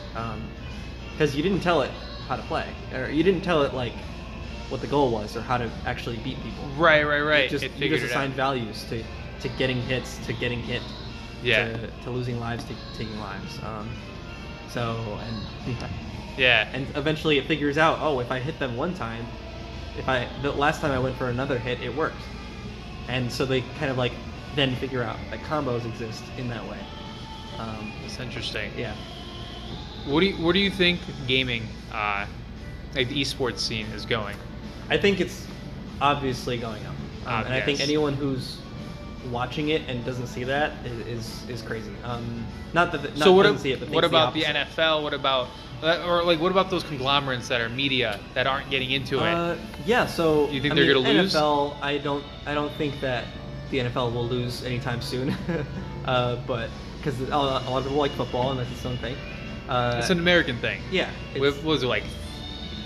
Because you didn't tell it how to play, or you didn't tell it like what the goal was or how to actually beat people. Right. Right. Right. It just, it you just assigned values to to getting hits, to getting hit, Yeah. to, to losing lives, to taking lives. Um, so and Yeah. and eventually it figures out, oh, if I hit them one time, if I the last time I went for another hit, it worked. And so they kind of like then figure out that combos exist in that way. Um, That's interesting. yeah. What do you What do you think gaming, uh, like the esports scene, is going? I think it's obviously going up. um, Um, and I think anyone who's watching it and doesn't see that is is, is crazy. Um, not that not so what, doesn't see it, but what about the, opposite. NFL? What about uh, or like what about those conglomerates that are media that aren't getting into it? Uh, yeah, so You think I they're mean, gonna lose? NFL, I don't, I don't think that the NFL will lose anytime soon. <laughs> uh, but because a lot of people like football and that's its own thing. Uh, it's an American thing. yeah, what was it like?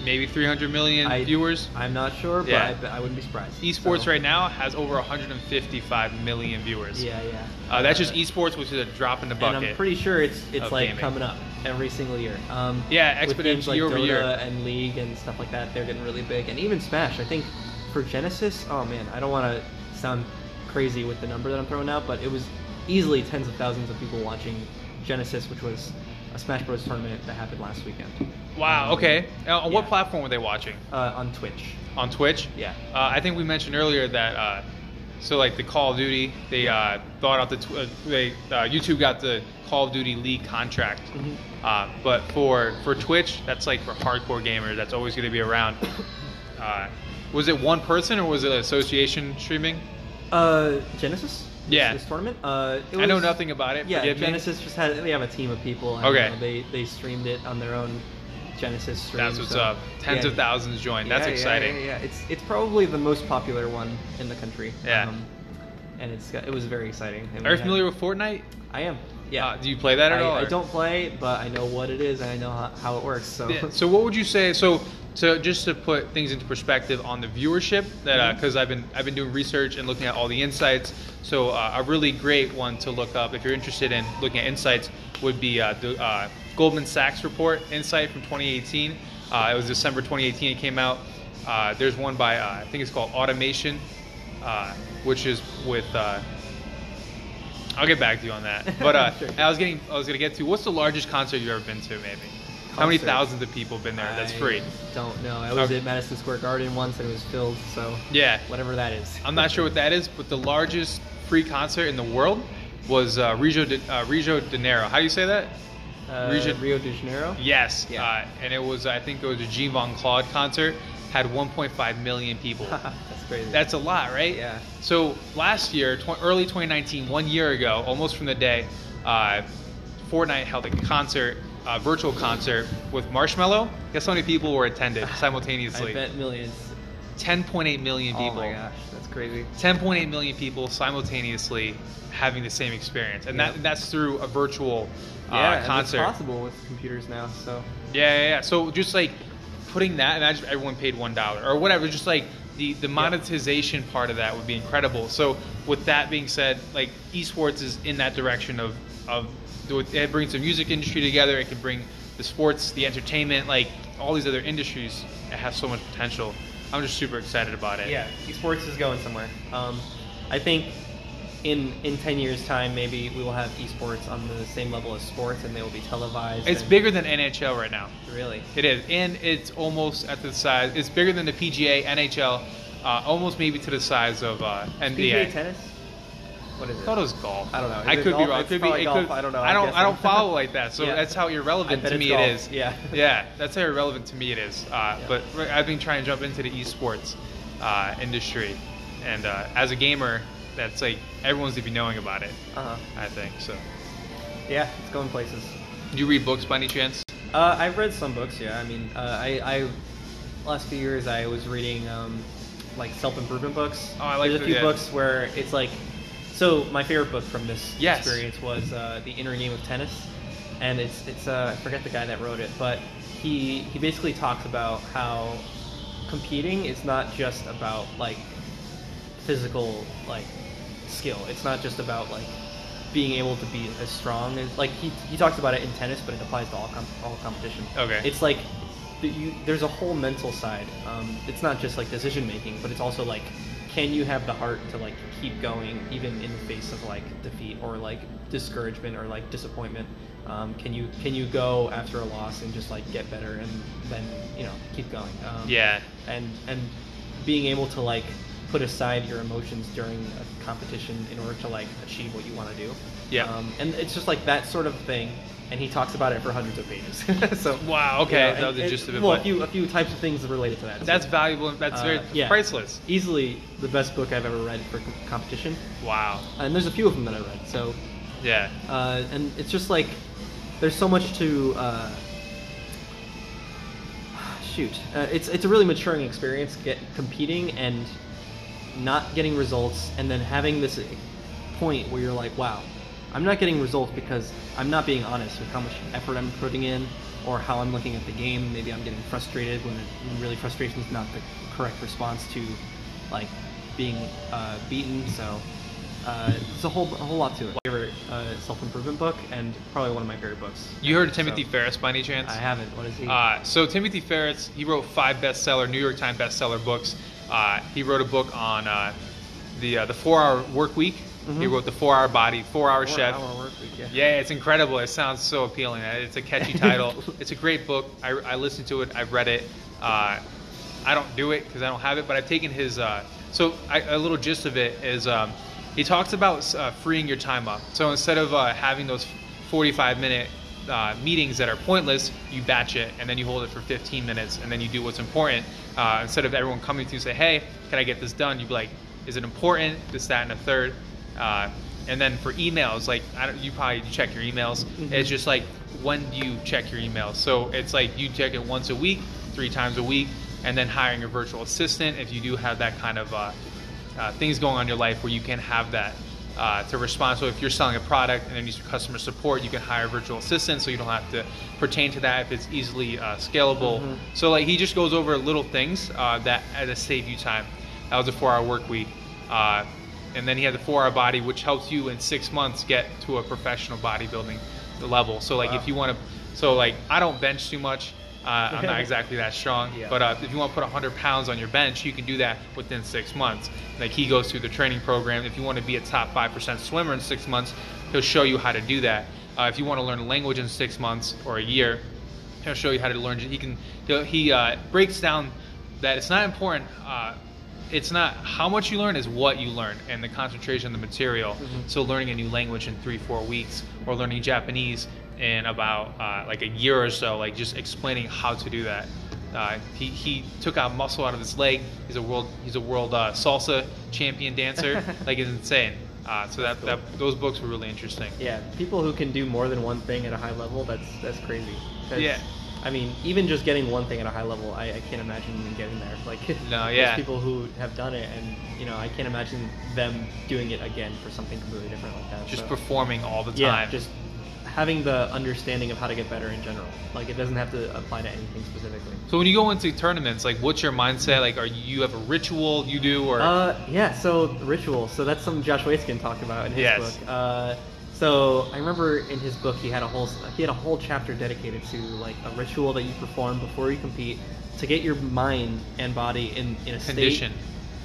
Maybe 300 million I- viewers. I'm not sure, but Yeah. I, I wouldn't be surprised. Esports So, right now has over 155 million viewers. Yeah, yeah. Uh, that's just Uh, esports, which is a drop in the bucket. And. I'm pretty sure it's it's like gaming. coming up every single year. Um, Yeah, exponentially like year over Dota year. and League and stuff like that. They're getting really big, and even Smash. I think for Genesis, oh man, I don't want to sound crazy with the number that I'm throwing out, but it was easily tens of thousands of people watching Genesis, which was a Smash Bros. tournament that happened last weekend. wow. Um, Okay. Uh, on what yeah. platform were they watching? Uh, on Twitch. On Twitch. Yeah. Uh, I think we mentioned earlier that uh, so like the Call of Duty, they uh, thought out the tw- uh, they uh, YouTube got the Call of Duty League contract, Mhm. uh, but for for Twitch, that's like for hardcore gamers. That's always going to be around. Uh, was it one person or was it an association streaming? Uh, Genesis. Yeah. This tournament. Uh, it I know nothing about it. Yeah, forgive me. Genesis just had they have a team of people. And, Okay. uh, they they streamed it on their own Genesis stream. That's what's so- up. Tens yeah. of thousands joined. That's Yeah, exciting. Yeah, yeah, It's it's probably the most popular one in the country. Yeah. Um, and it's got- it was very exciting. And Are you had- familiar with Fortnite? I am. Yeah. Uh, do you play that at I, all? I don't play, but I know what it is and I know how, how it works. So. So what would you say? So so just to put things into perspective on the viewership, that Mm-hmm. because I've been I've been doing research and looking at all the insights. So uh, a really great one to look up if you're interested in looking at insights would be uh, the uh, Goldman Sachs report insight from 2018. Uh, it was December 2018. It came out. Uh, there's one by uh, I think it's called Automation, uh, which is with. Uh, I'll get back to you on that. <laughs> But uh, Sure. I was getting I was gonna get to what's the largest concert you've ever been to? Maybe. How many thousands of people have been there? That's I free. Don't know. I was Okay. at Madison Square Garden once and it was filled. So Yeah. whatever that is. I'm not sure what that is, but the largest free concert in the world was uh, Rio, de, uh, Rio de Janeiro. How do you say that? Uh, Region- Rio de Janeiro. Yes. Yeah. Uh, and it was, I think it was a Jean Von Claude concert. Had 1.5 million people. <laughs> That's crazy. That's a lot, right? Yeah. So last year, tw- early 2019, one year ago, almost from the day, uh, Fortnite held a concert, a virtual concert with Marshmello. Guess how many people were attended <sighs> simultaneously? I bet millions. 10.8 million Oh people. my gosh, that's crazy. 10.8 million people simultaneously having the same experience, and Yeah. that that's through a virtual uh, Yeah, concert. it's possible with computers now. So Yeah, yeah, yeah. So just like putting that, imagine if everyone paid one dollar or whatever. Just like the the monetization part of that would be incredible. So with that being said, like esports is in that direction of of it brings the music industry together. It can bring the sports, the entertainment, like all these other industries. It has so much potential. I'm just super excited about it. yeah, esports is going somewhere. Um, I think in in ten years' time, maybe we will have esports on the same level as sports, and they will be televised. It's bigger than NHL right now. Really. It is, and it's almost at the size. It's bigger than the PGA, NHL, uh, almost maybe to the size of uh, NBA. PGA tennis. What is I thought it was golf. I don't know. Is I could golf? be wrong. It could be. It golf. could, I don't know. I don't. I don't follow <laughs> like that. So Yeah. that's how irrelevant to me golf. it is. Yeah. <laughs> Yeah. That's how irrelevant to me it is. Uh, Yeah. But I've been trying to jump into the esports uh, industry, and uh, as a gamer, that's like everyone's to be knowing about it. Uh huh. I think so. Yeah, it's going places. Do you read books by any chance? Uh, I've read some books. Yeah, I mean, uh, I, I last few years I was reading um, like self improvement books. Oh, I like There's a few yeah. books where it's like. So my favorite book from this Yes. experience was uh, the Inner Game of Tennis, and it's it's uh, I forget the guy that wrote it, but he he basically talks about how competing is not just about like physical like skill. It's not just about like being able to be as strong as like he, he talks about it in tennis, but it applies to all com- all competition. Okay. It's like the, you, there's a whole mental side. Um, it's not just like decision making, but it's also like can you have the heart to like keep going even in the face of like defeat or like discouragement or like disappointment. Um, can you can you go after a loss and just like get better and then you know keep going? Um, Yeah. and and being able to like put aside your emotions during a competition in order to like achieve what you want to do. Yeah. Um, and it's just like that sort of thing and he talks about it for hundreds of pages. <laughs> so Wow, okay, yeah, that was the and- gist of it, Well, a few a few types of things related to that. That's valuable. and That's uh, very yeah. priceless. easily the best book I've ever read for competition, Wow. and there's a few of them that I read. So Yeah. uh, and it's just like there's so much to uh, <sighs> shoot. Uh, it's it's a really maturing experience, get competing and not getting results, and then having this point where you're like, wow, I'm not getting results because I'm not being honest with how much effort I'm putting in or how I'm looking at the game. Maybe I'm getting frustrated when, it, when really frustration is not the correct response to like being uh, beaten. So uh, it's a whole a whole lot to it. Favorite uh, self improvement book and probably one of my favorite books. You heard of So, Timothy Ferriss by any chance? I haven't. What is he? Uh, so Timothy Ferriss, he wrote five bestseller New York Times bestseller books. Uh, he wrote a book on uh, the uh, the four hour work week. He Mhm. wrote the four hour body, four hour Four chef. Hour Work Week, yeah. Yeah, it's incredible. It sounds so appealing. It's a catchy <laughs> title. it's a great book. I, I listened to it. I've read it. Uh, I don't do it because I don't have it, but I've taken his. Uh, so I, a little gist of it is um, he talks about uh, freeing your time up. So instead of uh, having those 45 minute uh, meetings that are pointless, you batch it and then you hold it for 15 minutes and then you do what's important. Uh, instead of everyone coming to you and say, hey, can I get this done? You'd be like, is it important? This, that, and a third. Uh, and then for emails, like I don't, you probably check your emails. Mhm. It's just like when do you check your emails? So it's like you check it once a week, three times a week, and then hiring a virtual assistant if you do have that kind of uh, uh, things going on in your life where you can have that uh, to respond. So if you're selling a product and it needs customer support, you can hire a virtual assistant so you don't have to pertain to that if it's easily uh, scalable. Mhm. So like he just goes over little things uh, that uh, that save you time. That was a four-hour work week. Uh, and then he had the four-hour body, which helps you in six months get to a professional bodybuilding level. So like Wow. if you want to, so like I don't bench too much. Uh, I'm not <laughs> exactly that strong, Yeah. but uh, if you want to put 100 pounds on your bench, you can do that within six months. Like he goes through the training program. If you want to be a top five percent swimmer in six months, he'll show you how to do that. Uh, if you want to learn a language in six months or a year, he'll show you how to learn. He can he'll, uh, breaks down that it's not important. It's not how much you learn is what you learn and the concentration of the material. Mhm. So learning a new language in three four weeks or learning Japanese in about uh, like a year or so, like just explaining how to do that. Uh, he, he took out muscle out of his leg. He's a world he's a world uh, salsa champion dancer. <laughs> like it's insane. Uh, so that, that those books were really interesting. Yeah, people who can do more than one thing at a high level, that's that's crazy. 'Cause, Yeah. I mean, even just getting one thing at a high level, I, I can't imagine even getting there. Like, No, <laughs> there's people who have done it, and you know, I can't imagine them doing it again for something completely different like that. Just so, performing all the time. yeah, just having the understanding of how to get better in general. Like, it doesn't have to apply to anything specifically. So when you go into tournaments, like what's your mindset? Like, are you, you have a ritual you do, or Uh, yeah. So ritual. So that's something Josh Waitzkin talked about in his Yes. book. Uh, so I remember in his book he had a whole he had a whole chapter dedicated to like a ritual that you perform before you compete to get your mind and body in in a state Condition.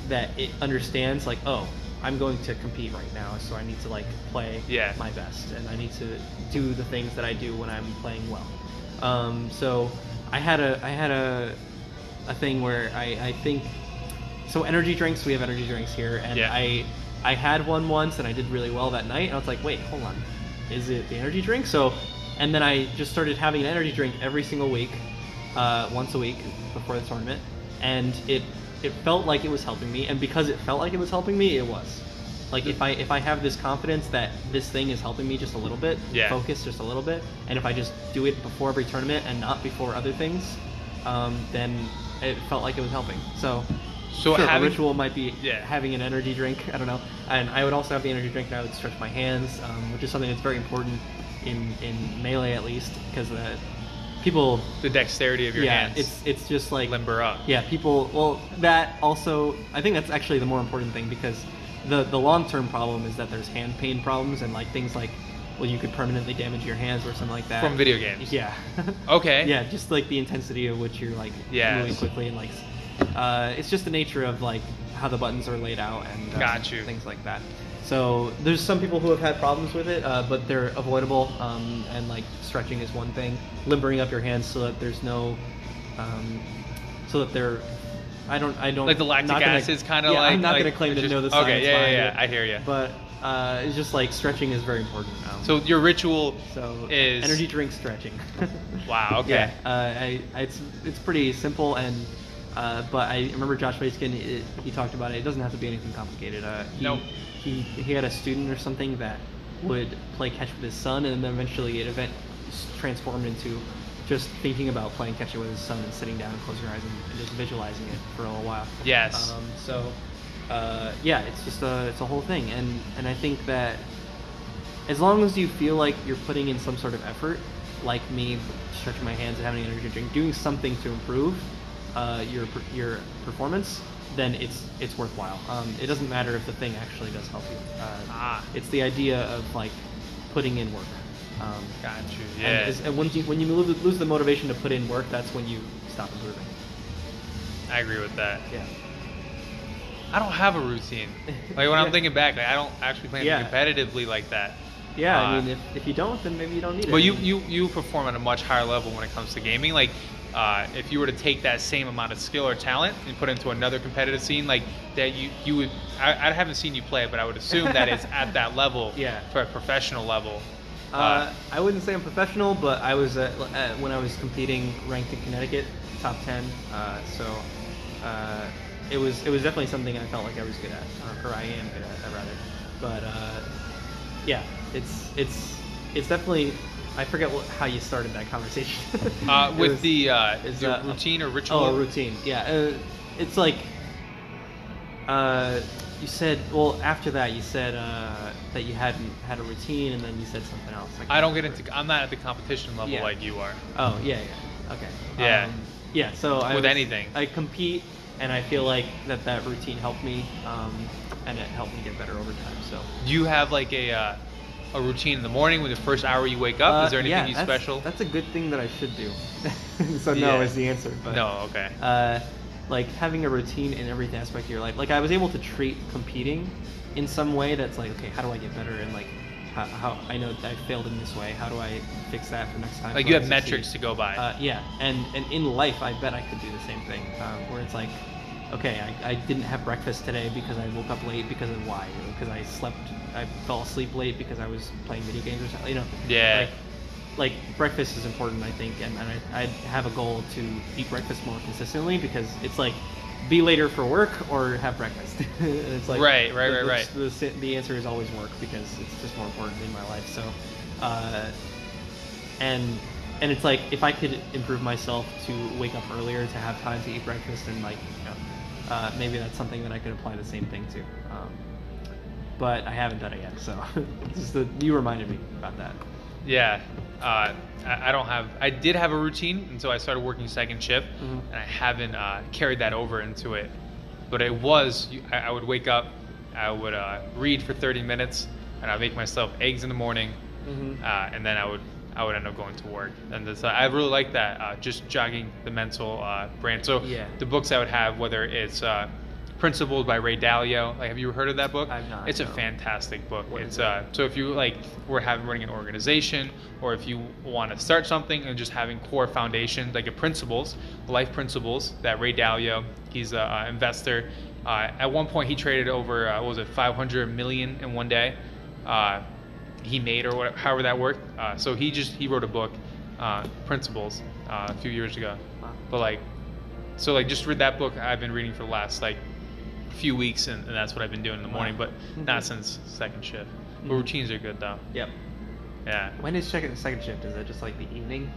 that it understands like oh I'm going to compete right now so I need to like play Yeah. my best and I need to do the things that I do when I'm playing well. Um, so I had a I had a a thing where I, I think so energy drinks we have energy drinks here and Yeah. I I had one once and I did really well that night and I was like wait hold on. Is it the energy drink? So and then I just started having an energy drink every single week uh, once a week before the tournament and it it felt like it was helping me and because it felt like it was helping me it was. Like if I if I have this confidence that this thing is helping me just a little bit Yeah. focus just a little bit and if I just do it before every tournament and not before other things um, then it felt like it was helping. So So sure, having- a ritual might be Yeah. having an energy drink. I don't know, and I would also have the energy drink, and I would stretch my hands, um, which is something that's very important in in melee at least, because the people. the dexterity of your yeah, hands it's it's just like limber up. yeah, people. Well, that also, I think that's actually the more important thing because the the long term problem is that there's hand pain problems and like things like, well, you could permanently damage your hands or something like that From video games. Yeah. <laughs> Okay. Yeah, just like the intensity of which you're like Yes. moving quickly and like, uh, it's just the nature of like how the buttons are laid out and uh, Got you. things like that. So there's some people who have had problems with it, uh, but they're avoidable. Um, and like stretching is one thing, limbering up your hands so that there's no, um, so that they're. I don't. I don't. Like the lactic gonna- acid's kind of yeah, like. I'm not like, going to claim to just- know the Okay, science yeah, yeah, yeah. it. I hear you. But Uh, it's just like stretching is very important. Um, So your ritual so is energy drink stretching. <laughs> Wow, okay. Yeah, uh, I, I, it's it's pretty simple and. Uh, but I remember Josh Waitzkin, it, he talked about it. It doesn't have to be anything complicated. Uh, he, Nope. he he had a student or something that would play catch with his son, and then eventually it event transformed into just thinking about playing catch with his son and sitting down and closing your eyes and, and just visualizing it for a little while. Yes. Um, so, uh, yeah, it's just a it's a whole thing, and and I think that as long as you feel like you're putting in some sort of effort, like me stretching my hands and having an energy drink, doing something to improve uh, your your performance, then it's it's worthwhile. Um, it doesn't matter if the thing actually does help you. Uh, Ah. It's the idea of like putting in work. Um, got you. and, Yeah. is- and when you when you lose, lose the motivation to put in work, that's when you stop improving. I agree with that. Yeah. I don't have a routine. <laughs> Like when I'm thinking back, like, I don't actually play Yeah. competitively like that. Yeah, Uh, I mean, if, if you don't, then maybe you don't need it. But you, you you perform at a much higher level when it comes to gaming. Like uh, if you were to take that same amount of skill or talent and put it into another competitive scene, like that you you would. I, I haven't seen you play, but I would assume that it's at that <laughs> level. Yeah. For a professional level. Uh, I wouldn't say I'm professional, but I was at, at, when I was competing ranked in Connecticut, top ten. Uh, so uh, it was it was definitely something I felt like I was good at, or, I am good at, I rather. But uh, yeah, it's it's it's definitely. I forget what, how you started that conversation. <laughs> uh, with was- the uh, is your that- routine or ritual. Oh, routine. Yeah, uh, it's like uh, you said. Well, after that, you said uh, that you hadn't had a routine, and then you said something else. I don't get into. I'm not at the competition level Yeah. like you are. Oh yeah, yeah. Okay. Yeah. Um, yeah. So I With was- anything. I compete, and I feel like that that routine helped me, um, and it helped me get better over time. So. Do you have like a uh, a routine in the morning with the first hour you wake up? Uh, Is there anything yeah, you that's- special? That's a good thing that I should do. <laughs> so no Yeah. is the answer. But no. Okay. uh, like having a routine in every aspect of your life. Like I was able to treat competing in some way that's like, okay, how do I get better? And like, how, how I know I failed in this way. How do I fix that for next time? like you have metrics to go by. Uh, yeah, and and in life, I bet I could do the same thing. Um, where it's like, okay, I, I didn't have breakfast today because I woke up late because of why? Because I slept, I fell asleep late because I was playing video games or something. You know, Yeah. Like, like breakfast is important, I think, and, and I, I have a goal to eat breakfast more consistently because it's like be later for work or have breakfast. <laughs> it's like Right, right, the, right, right. The, the, the answer is always work because it's just more important in my life. So, uh, and and it's like if I could improve myself to wake up earlier to have time to eat breakfast and like you know uh, maybe that's something that I could apply the same thing to. Um, but I haven't done it yet, so <laughs> just the, you reminded me about that. Yeah, uh, I, I don't have. I did have a routine until I started working second shift, Mhm. and I haven't uh, carried that over into it. But it was. I, I would wake up, I would uh, read for 30 minutes, and I'd make myself eggs in the morning, Mhm. uh, and then I would I would end up going to work. And this, I really like that, uh, just jogging the mental uh, brain. So Yeah. the books I would have, whether it's uh, Principles by Ray Dalio. Like, have you heard of that book? I've not, It's a fantastic book. What it's uh, so if you like we're having running an organization, or if you want to start something and just having core foundations, like a principles, life principles that Ray Dalio, he's a, uh investor. Uh, at one point, he traded over uh, what was it 500 million in one day. Uh, he made or whatever, however that worked. Uh, so he just he wrote a book, uh, Principles, uh, a few years ago. Wow. But like, so like just read that book. I've been reading for the last like few weeks, and, and that's what I've been doing in the morning. But Mhm. not since second shift. But Mhm. routines are good though. Yep. Yeah. When is second second shift? Is it just like the evening?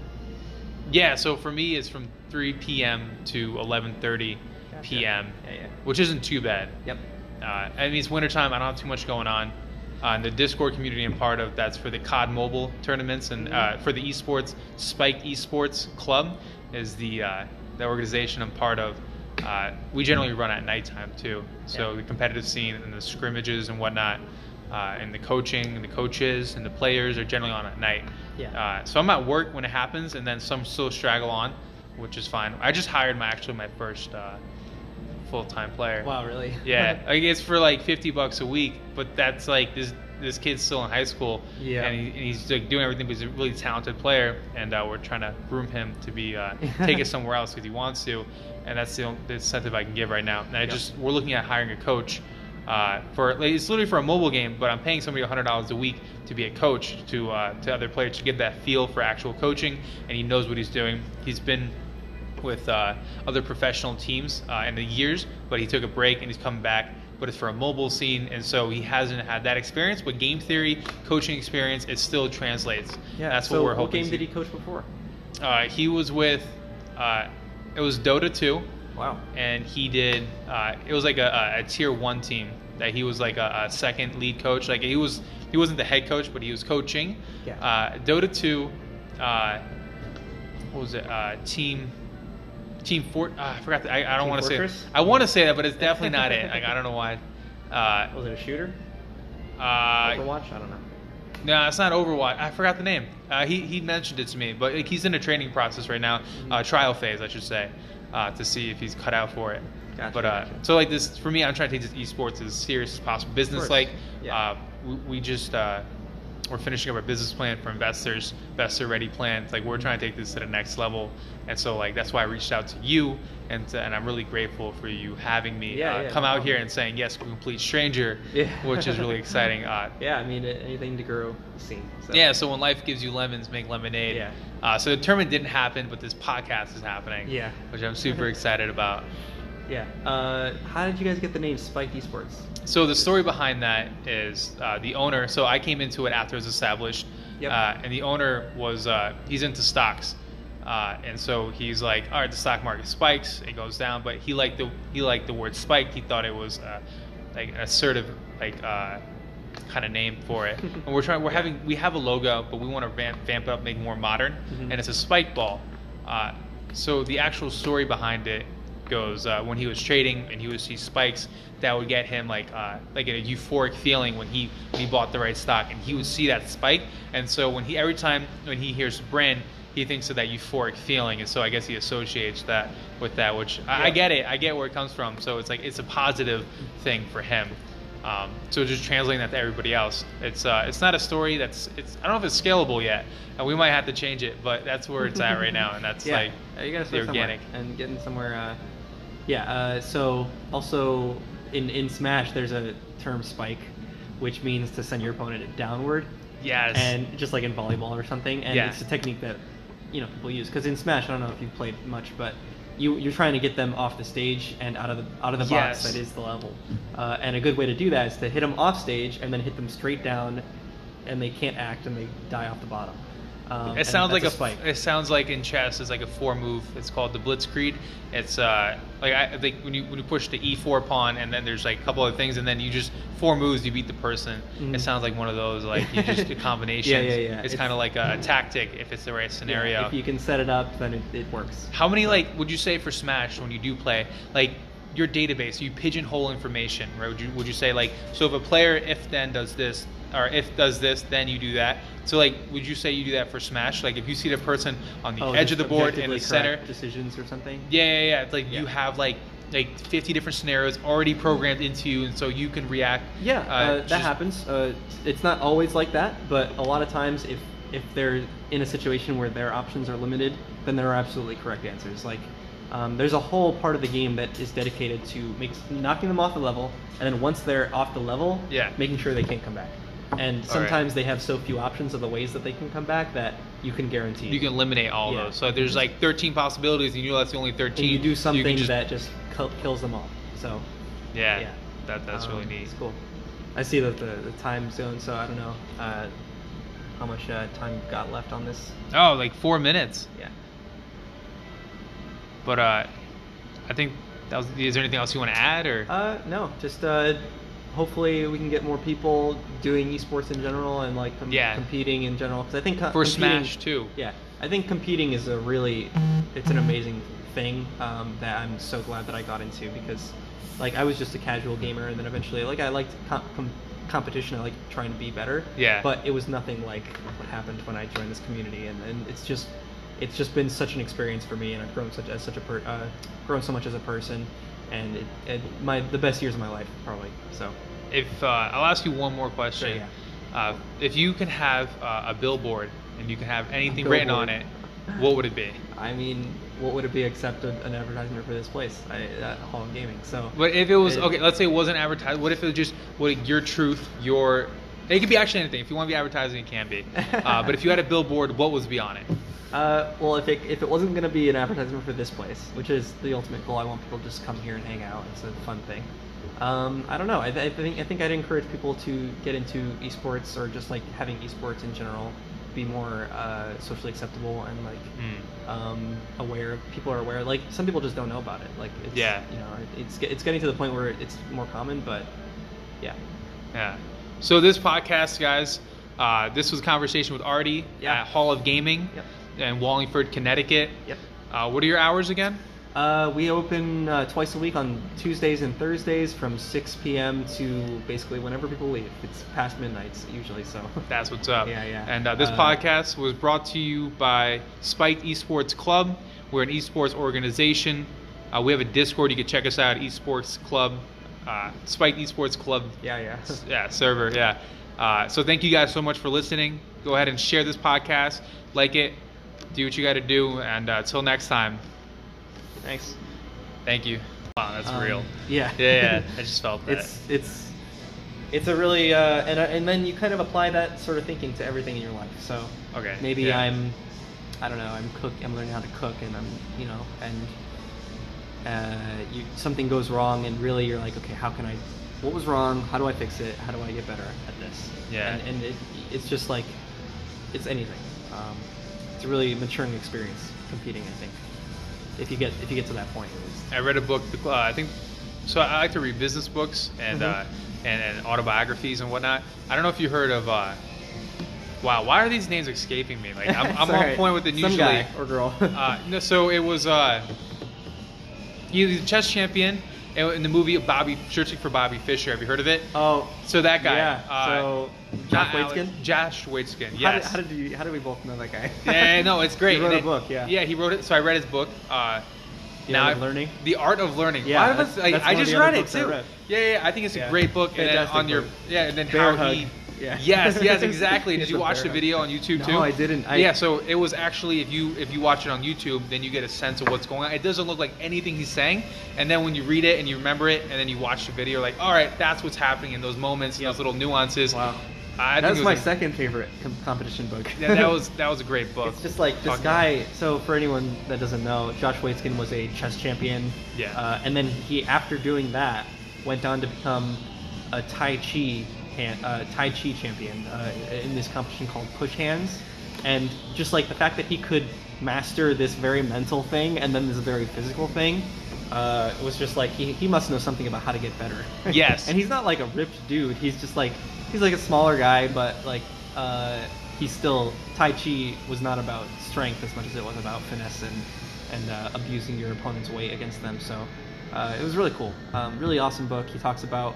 Yeah. So for me, it's from 3 p.m. to 11:30 Gotcha. p.m., Yeah, yeah. which isn't too bad. Yep. Uh, I mean, it's wintertime. I don't have too much going on. Uh, and the Discord community I'm part of, that's for the COD Mobile tournaments and uh, for the esports, Spike Esports Club is the uh, the organization I'm part of. Uh, we generally run at nighttime too, so Yeah. the competitive scene and the scrimmages and whatnot, uh, and the coaching and the coaches and the players are generally on at night. Yeah. Uh, so I'm at work when it happens, and then some still straggle on, which is fine. I just hired my actually my first uh, full time player. Wow, really? <laughs> Yeah, like it's for like fifty bucks a week, but that's like this this kid's still in high school. Yeah. And, he, and he's like doing everything, but he's a really talented player, and uh, we're trying to groom him to be uh, take it <laughs> somewhere else because he wants to, and that's the, only, the incentive I can give right now. And I Yep. just we're looking at hiring a coach. Uh, for it's literally for a mobile game, but I'm paying somebody hundred dollars a week to be a coach to uh, to other players to get that feel for actual coaching, and he knows what he's doing. He's been with uh, other professional teams uh, in the years, but he took a break and he's come back. But it's for a mobile scene, and so he hasn't had that experience. But game theory, coaching experience, it still translates. Yeah. that's so what we're hoping. What game did he coach before? Uh, he was with, uh, it was Dota 2, Wow. and he did. Uh, it was like a, a, a tier one team that he was like a, a second lead coach. Like he was, he wasn't the head coach, but he was coaching. Yeah. Uh, Dota 2, uh, what was it? Uh, team. Team Fort. Uh, I forgot. The, I, I don't want to say. Fortress? I want to say that, but it's definitely not it. Like I don't know why. <laughs> Uh, Was it a shooter? uh, Overwatch? I don't know. no, it's not Overwatch. I forgot the name. Uh, he he mentioned it to me, but like, he's in a training process right now, uh, trial phase, I should say, uh, to see if he's cut out for it. Gotcha, but uh, gotcha. so like this for me, I'm trying to take this esports as serious as possible, business like. Yeah. Uh, we, we just uh, we're finishing up our business plan for investors, investor ready plans. Like we're trying to take this to the next level, and so like that's why I reached out to you, and and I'm really grateful for you having me Yeah, uh, yeah, come no out problem. here and saying yes, complete stranger, Yeah. which is really exciting. <laughs> Uh, Yeah, I mean anything to grow the scene. So. yeah, so when life gives you lemons, make lemonade. Yeah. Uh, so the tournament didn't happen, but this podcast is happening. Yeah. Which I'm super excited about. <laughs> Yeah. Uh, how did you guys get the name Spike Esports? So the story behind that is uh, the owner. So I came into it after it was established, Yep. uh, and the owner was uh, he's into stocks, uh, and so he's like, all right, the stock market spikes, it goes down, but he liked the he liked the word spiked. He thought it was uh, like an assertive like uh, kind of name for it. <laughs> and we're trying we're having we have a logo, but we want to vamp, vamp it up, make it more modern, Mhm. and it's a spike ball. Uh, so the actual story behind it goes uh, when he was trading and he would see spikes that would get him like uh, like a euphoric feeling when he when he bought the right stock and he would see that spike and so when he every time when he hears brand he thinks of that euphoric feeling and so I guess he associates that with that which I, I get it I get where it comes from so it's like it's a positive thing for him um, so just translating that to everybody else it's uh, it's not a story that's it's I don't know if it's scalable yet and we might have to change it but that's where it's at right now and that's <laughs> yeah, like uh, you gotta start organic and getting somewhere. Uh, yeah. Uh, so also in in Smash, there's a term spike, which means to send your opponent downward, yes and just like in volleyball or something. And Yeah. it's a technique that you know people use because in Smash, I don't know if you've played much, but you you're trying to get them off the stage and out of the out of the box that is the level. Uh, and a good way to do that is to hit them off stage and then hit them straight down, and they can't act and they die off the bottom. Um, It sounds like a, spike. it sounds like in chess it's like a four move. It's called the Blitzkrieg. It's uh like I think when you when you push the e4 pawn and then there's like a couple other things and then you just four moves you beat the person. Mhm. It sounds like one of those like you just <laughs> combinations. Yeah, yeah, yeah. It's, It's- kind of like a, tactic if it's the right Yeah, scenario. if you can set it up, then it, it works. How many like would you say for Smash when you do play like your database? You pigeonhole information, right? Would you would you say like so if a player if then does this or if does this then you do that? So like would you say you do that for Smash? Like if you see the person on the Oh, edge of the board in the center, decisions or something. yeah, yeah, yeah. It's like you have like like 50 different scenarios already programmed into you, and so you can react. Yeah, uh, that just- happens. Uh, it's not always like that, but a lot of times, if if they're in a situation where their options are limited, then there are absolutely correct answers. Like, um, there's a whole part of the game that is dedicated to make, knocking them off the level, and then once they're off the level, Yeah. making sure they can't come back. And right. sometimes they have so few options of the ways that they can come back that you can guarantee. You can eliminate all Yeah. those. So there's like 13 possibilities, and you know that's the only 13. and you do something just- that just kill- kills them all. So yeah, yeah. that that's really Um, neat. It's cool. I see that the, the time zone, so I don't know uh, how much uh, time you've got left on this. Oh, like four minutes. Yeah. But uh, I think that was. Is there anything else you want to add, or? Uh, no, just uh, hopefully we can get more people doing esports in general and like com- Yeah. competing in general. Because I think For Smash, too. Yeah, I think competing is a really, it's an amazing thing um, that I'm so glad that I got into because, like, I was just a casual gamer and then eventually, like, I liked com- com- competition. I like trying to be better. Yeah. But it was nothing like what happened when I joined this community, and, and it's just, it's just been such an experience for me, and I've grown such as such a per, uh, grown so much as a person, and it, it my the best years of my life probably. So if uh, I'll ask you one more question. Sure, uh, if you can have uh, a billboard and you can have anything written on it, what would it be? I mean, what would it be except a, an advertisement for this place, I, at Hall of Gaming? So, But if it was It- okay, let's say it wasn't advertised. What if it was just what your truth, your it could be actually anything. If you want to be advertising, it can be. Uh, but if you had a billboard, what was be on it? uh, well, if it, if it wasn't going to be an advertisement for this place, which is the ultimate goal, I want people to just come here and hang out. It's a fun thing. Um, I don't know. I, I think I think I'd encourage people to get into esports or just like having esports in general be more uh, socially acceptable and like Hmm. um, aware. People are aware. Like some people just don't know about it. Like it's, Yeah. you know, it's it's getting to the point where it's more common, but yeah. Yeah. So this podcast, guys, uh, this was a conversation with Arty Yeah. at Hall of Gaming Yep. in Wallingford, Connecticut. Yep. Uh, what are your hours again? Uh, we open uh, twice a week on Tuesdays and Thursdays from 6 p.m. to basically whenever people leave. It's past midnight usually, so. That's what's up. <laughs> Yeah, yeah. And uh, this Uh, podcast was brought to you by Spike Esports Club. We're an esports organization. Uh, we have a Discord. You can check us out. Esports Club, uh, Spike Esports Club. Yeah, yeah. Yeah, server. Yeah. Uh, so thank you guys so much for listening. Go ahead and share this podcast, like it, do what you got to do, and uh, until next time, Thanks. thank you. Wow, that's Um, real. Yeah. Yeah, yeah. <laughs> I just felt that. it's it's it's a really uh, and uh, and then you kind of apply that sort of thinking to everything in your life. So Okay, maybe yeah. I'm I don't know I'm cook I'm learning how to cook and I'm you know and uh, you something goes wrong and really you're like okay how can I what was wrong how do I fix it how do I get better at this Yeah. and, and it, it's just like it's anything um, it's a really maturing experience competing I think if you get if you get to that point at least. I read a book. Uh, I think so. I like to read business books and Mhm. uh, and, and autobiographies and whatnot. I don't know if you heard of. Uh, wow, why are these names escaping me? Like I'm, <laughs> I'm on point with it Some usually. guy or girl. <laughs> Uh, no, so it was he was a chess champion in in the movie Bobby Searching for Bobby Fischer. Have you heard of it? oh, So that guy. Yeah. Uh, so Josh Waitzkin. Josh Waitzkin. How Yes. did, how did you? How did we both know that guy? <laughs> yeah, no, it's great. He wrote And a it- book. Yeah. Yeah, he wrote it. So I read his book. Uh, The now Art of Learning? The art of learning. Yeah, Why was- that's- like, I just read it too. read. Yeah, yeah, I think it's a Yeah. great book. And then Fantastic on your yeah, and then Bear how he. Yeah. <laughs> Yes, yes, exactly. Did you watch the video on YouTube No, too? No, I didn't. I- yeah, so it was actually if you if you watch it on YouTube, then you get a sense of what's going on. It doesn't look like anything he's saying, and then when you read it and you remember it, and then you watch the video, like, all right, that's what's happening in those moments, Yep. those little nuances. Wow. I That's think it my a- second favorite com- competition book. Yeah, that was <laughs> that was a great book. It's just like this guy. So for anyone that doesn't know, Josh Waitzkin was a chess champion. Yeah. Uh, and then he, after doing that, went on to become a Tai Chi han- uh, Tai Chi champion uh, in this competition called Push Hands. And just like the fact that he could master this very mental thing and then this very physical thing. Uh, was just like he, he must know something about how to get better. <laughs> Yes. and he's not like a ripped dude. He's just like he's like a smaller guy, but like uh, he's still Tai Chi was not about strength as much as it was about finesse and and uh, abusing your opponent's weight against them. So uh, it was really cool. Um, really awesome book. He talks about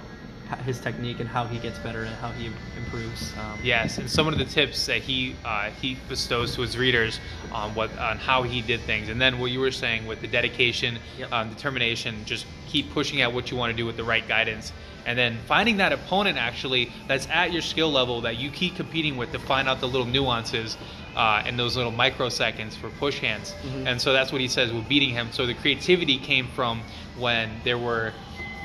his technique and how he gets better and how he improves. Um, Yes, and some of the tips that he uh, he bestows to his readers on what on how he did things, and then what you were saying with the dedication, Yep. um, determination, just keep pushing at what you want to do with the right guidance, and then finding that opponent actually that's at your skill level that you keep competing with to find out the little nuances. Uh, and those little microseconds for push hands, Mhm. and so that's what he says with beating him. So the creativity came from when there were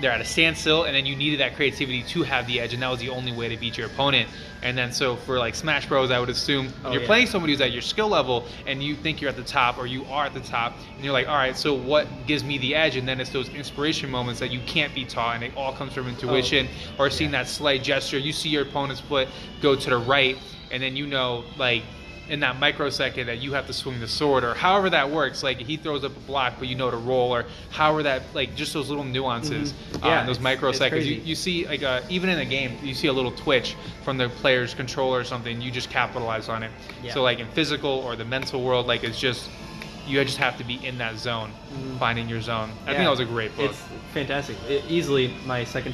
they're at a standstill, and then you needed that creativity to have the edge, and that was the only way to beat your opponent. And then so for like Smash Bros, I would assume Oh, you're yeah. playing somebody who's at your skill level, and you think you're at the top, or you are at the top, and you're like, all right, so what gives me the edge? And then it's those inspiration moments that you can't be taught, and it all comes from intuition, oh, or seeing that slight gesture. You see your opponent's foot go to the right, and then you know like in that microsecond that you have to swing the sword or however that works like he throws up a block but you know to roll or however that like just those little nuances Mhm. uh, Yeah, those microseconds you, you see like uh, even in a game you see a little twitch from the player's controller or something you just capitalize on it Yeah. so like in physical or the mental world like it's just you just have to be in that zone Mhm. finding your zone i Yeah. think that was a great book It's fantastic. It, easily my second favorite.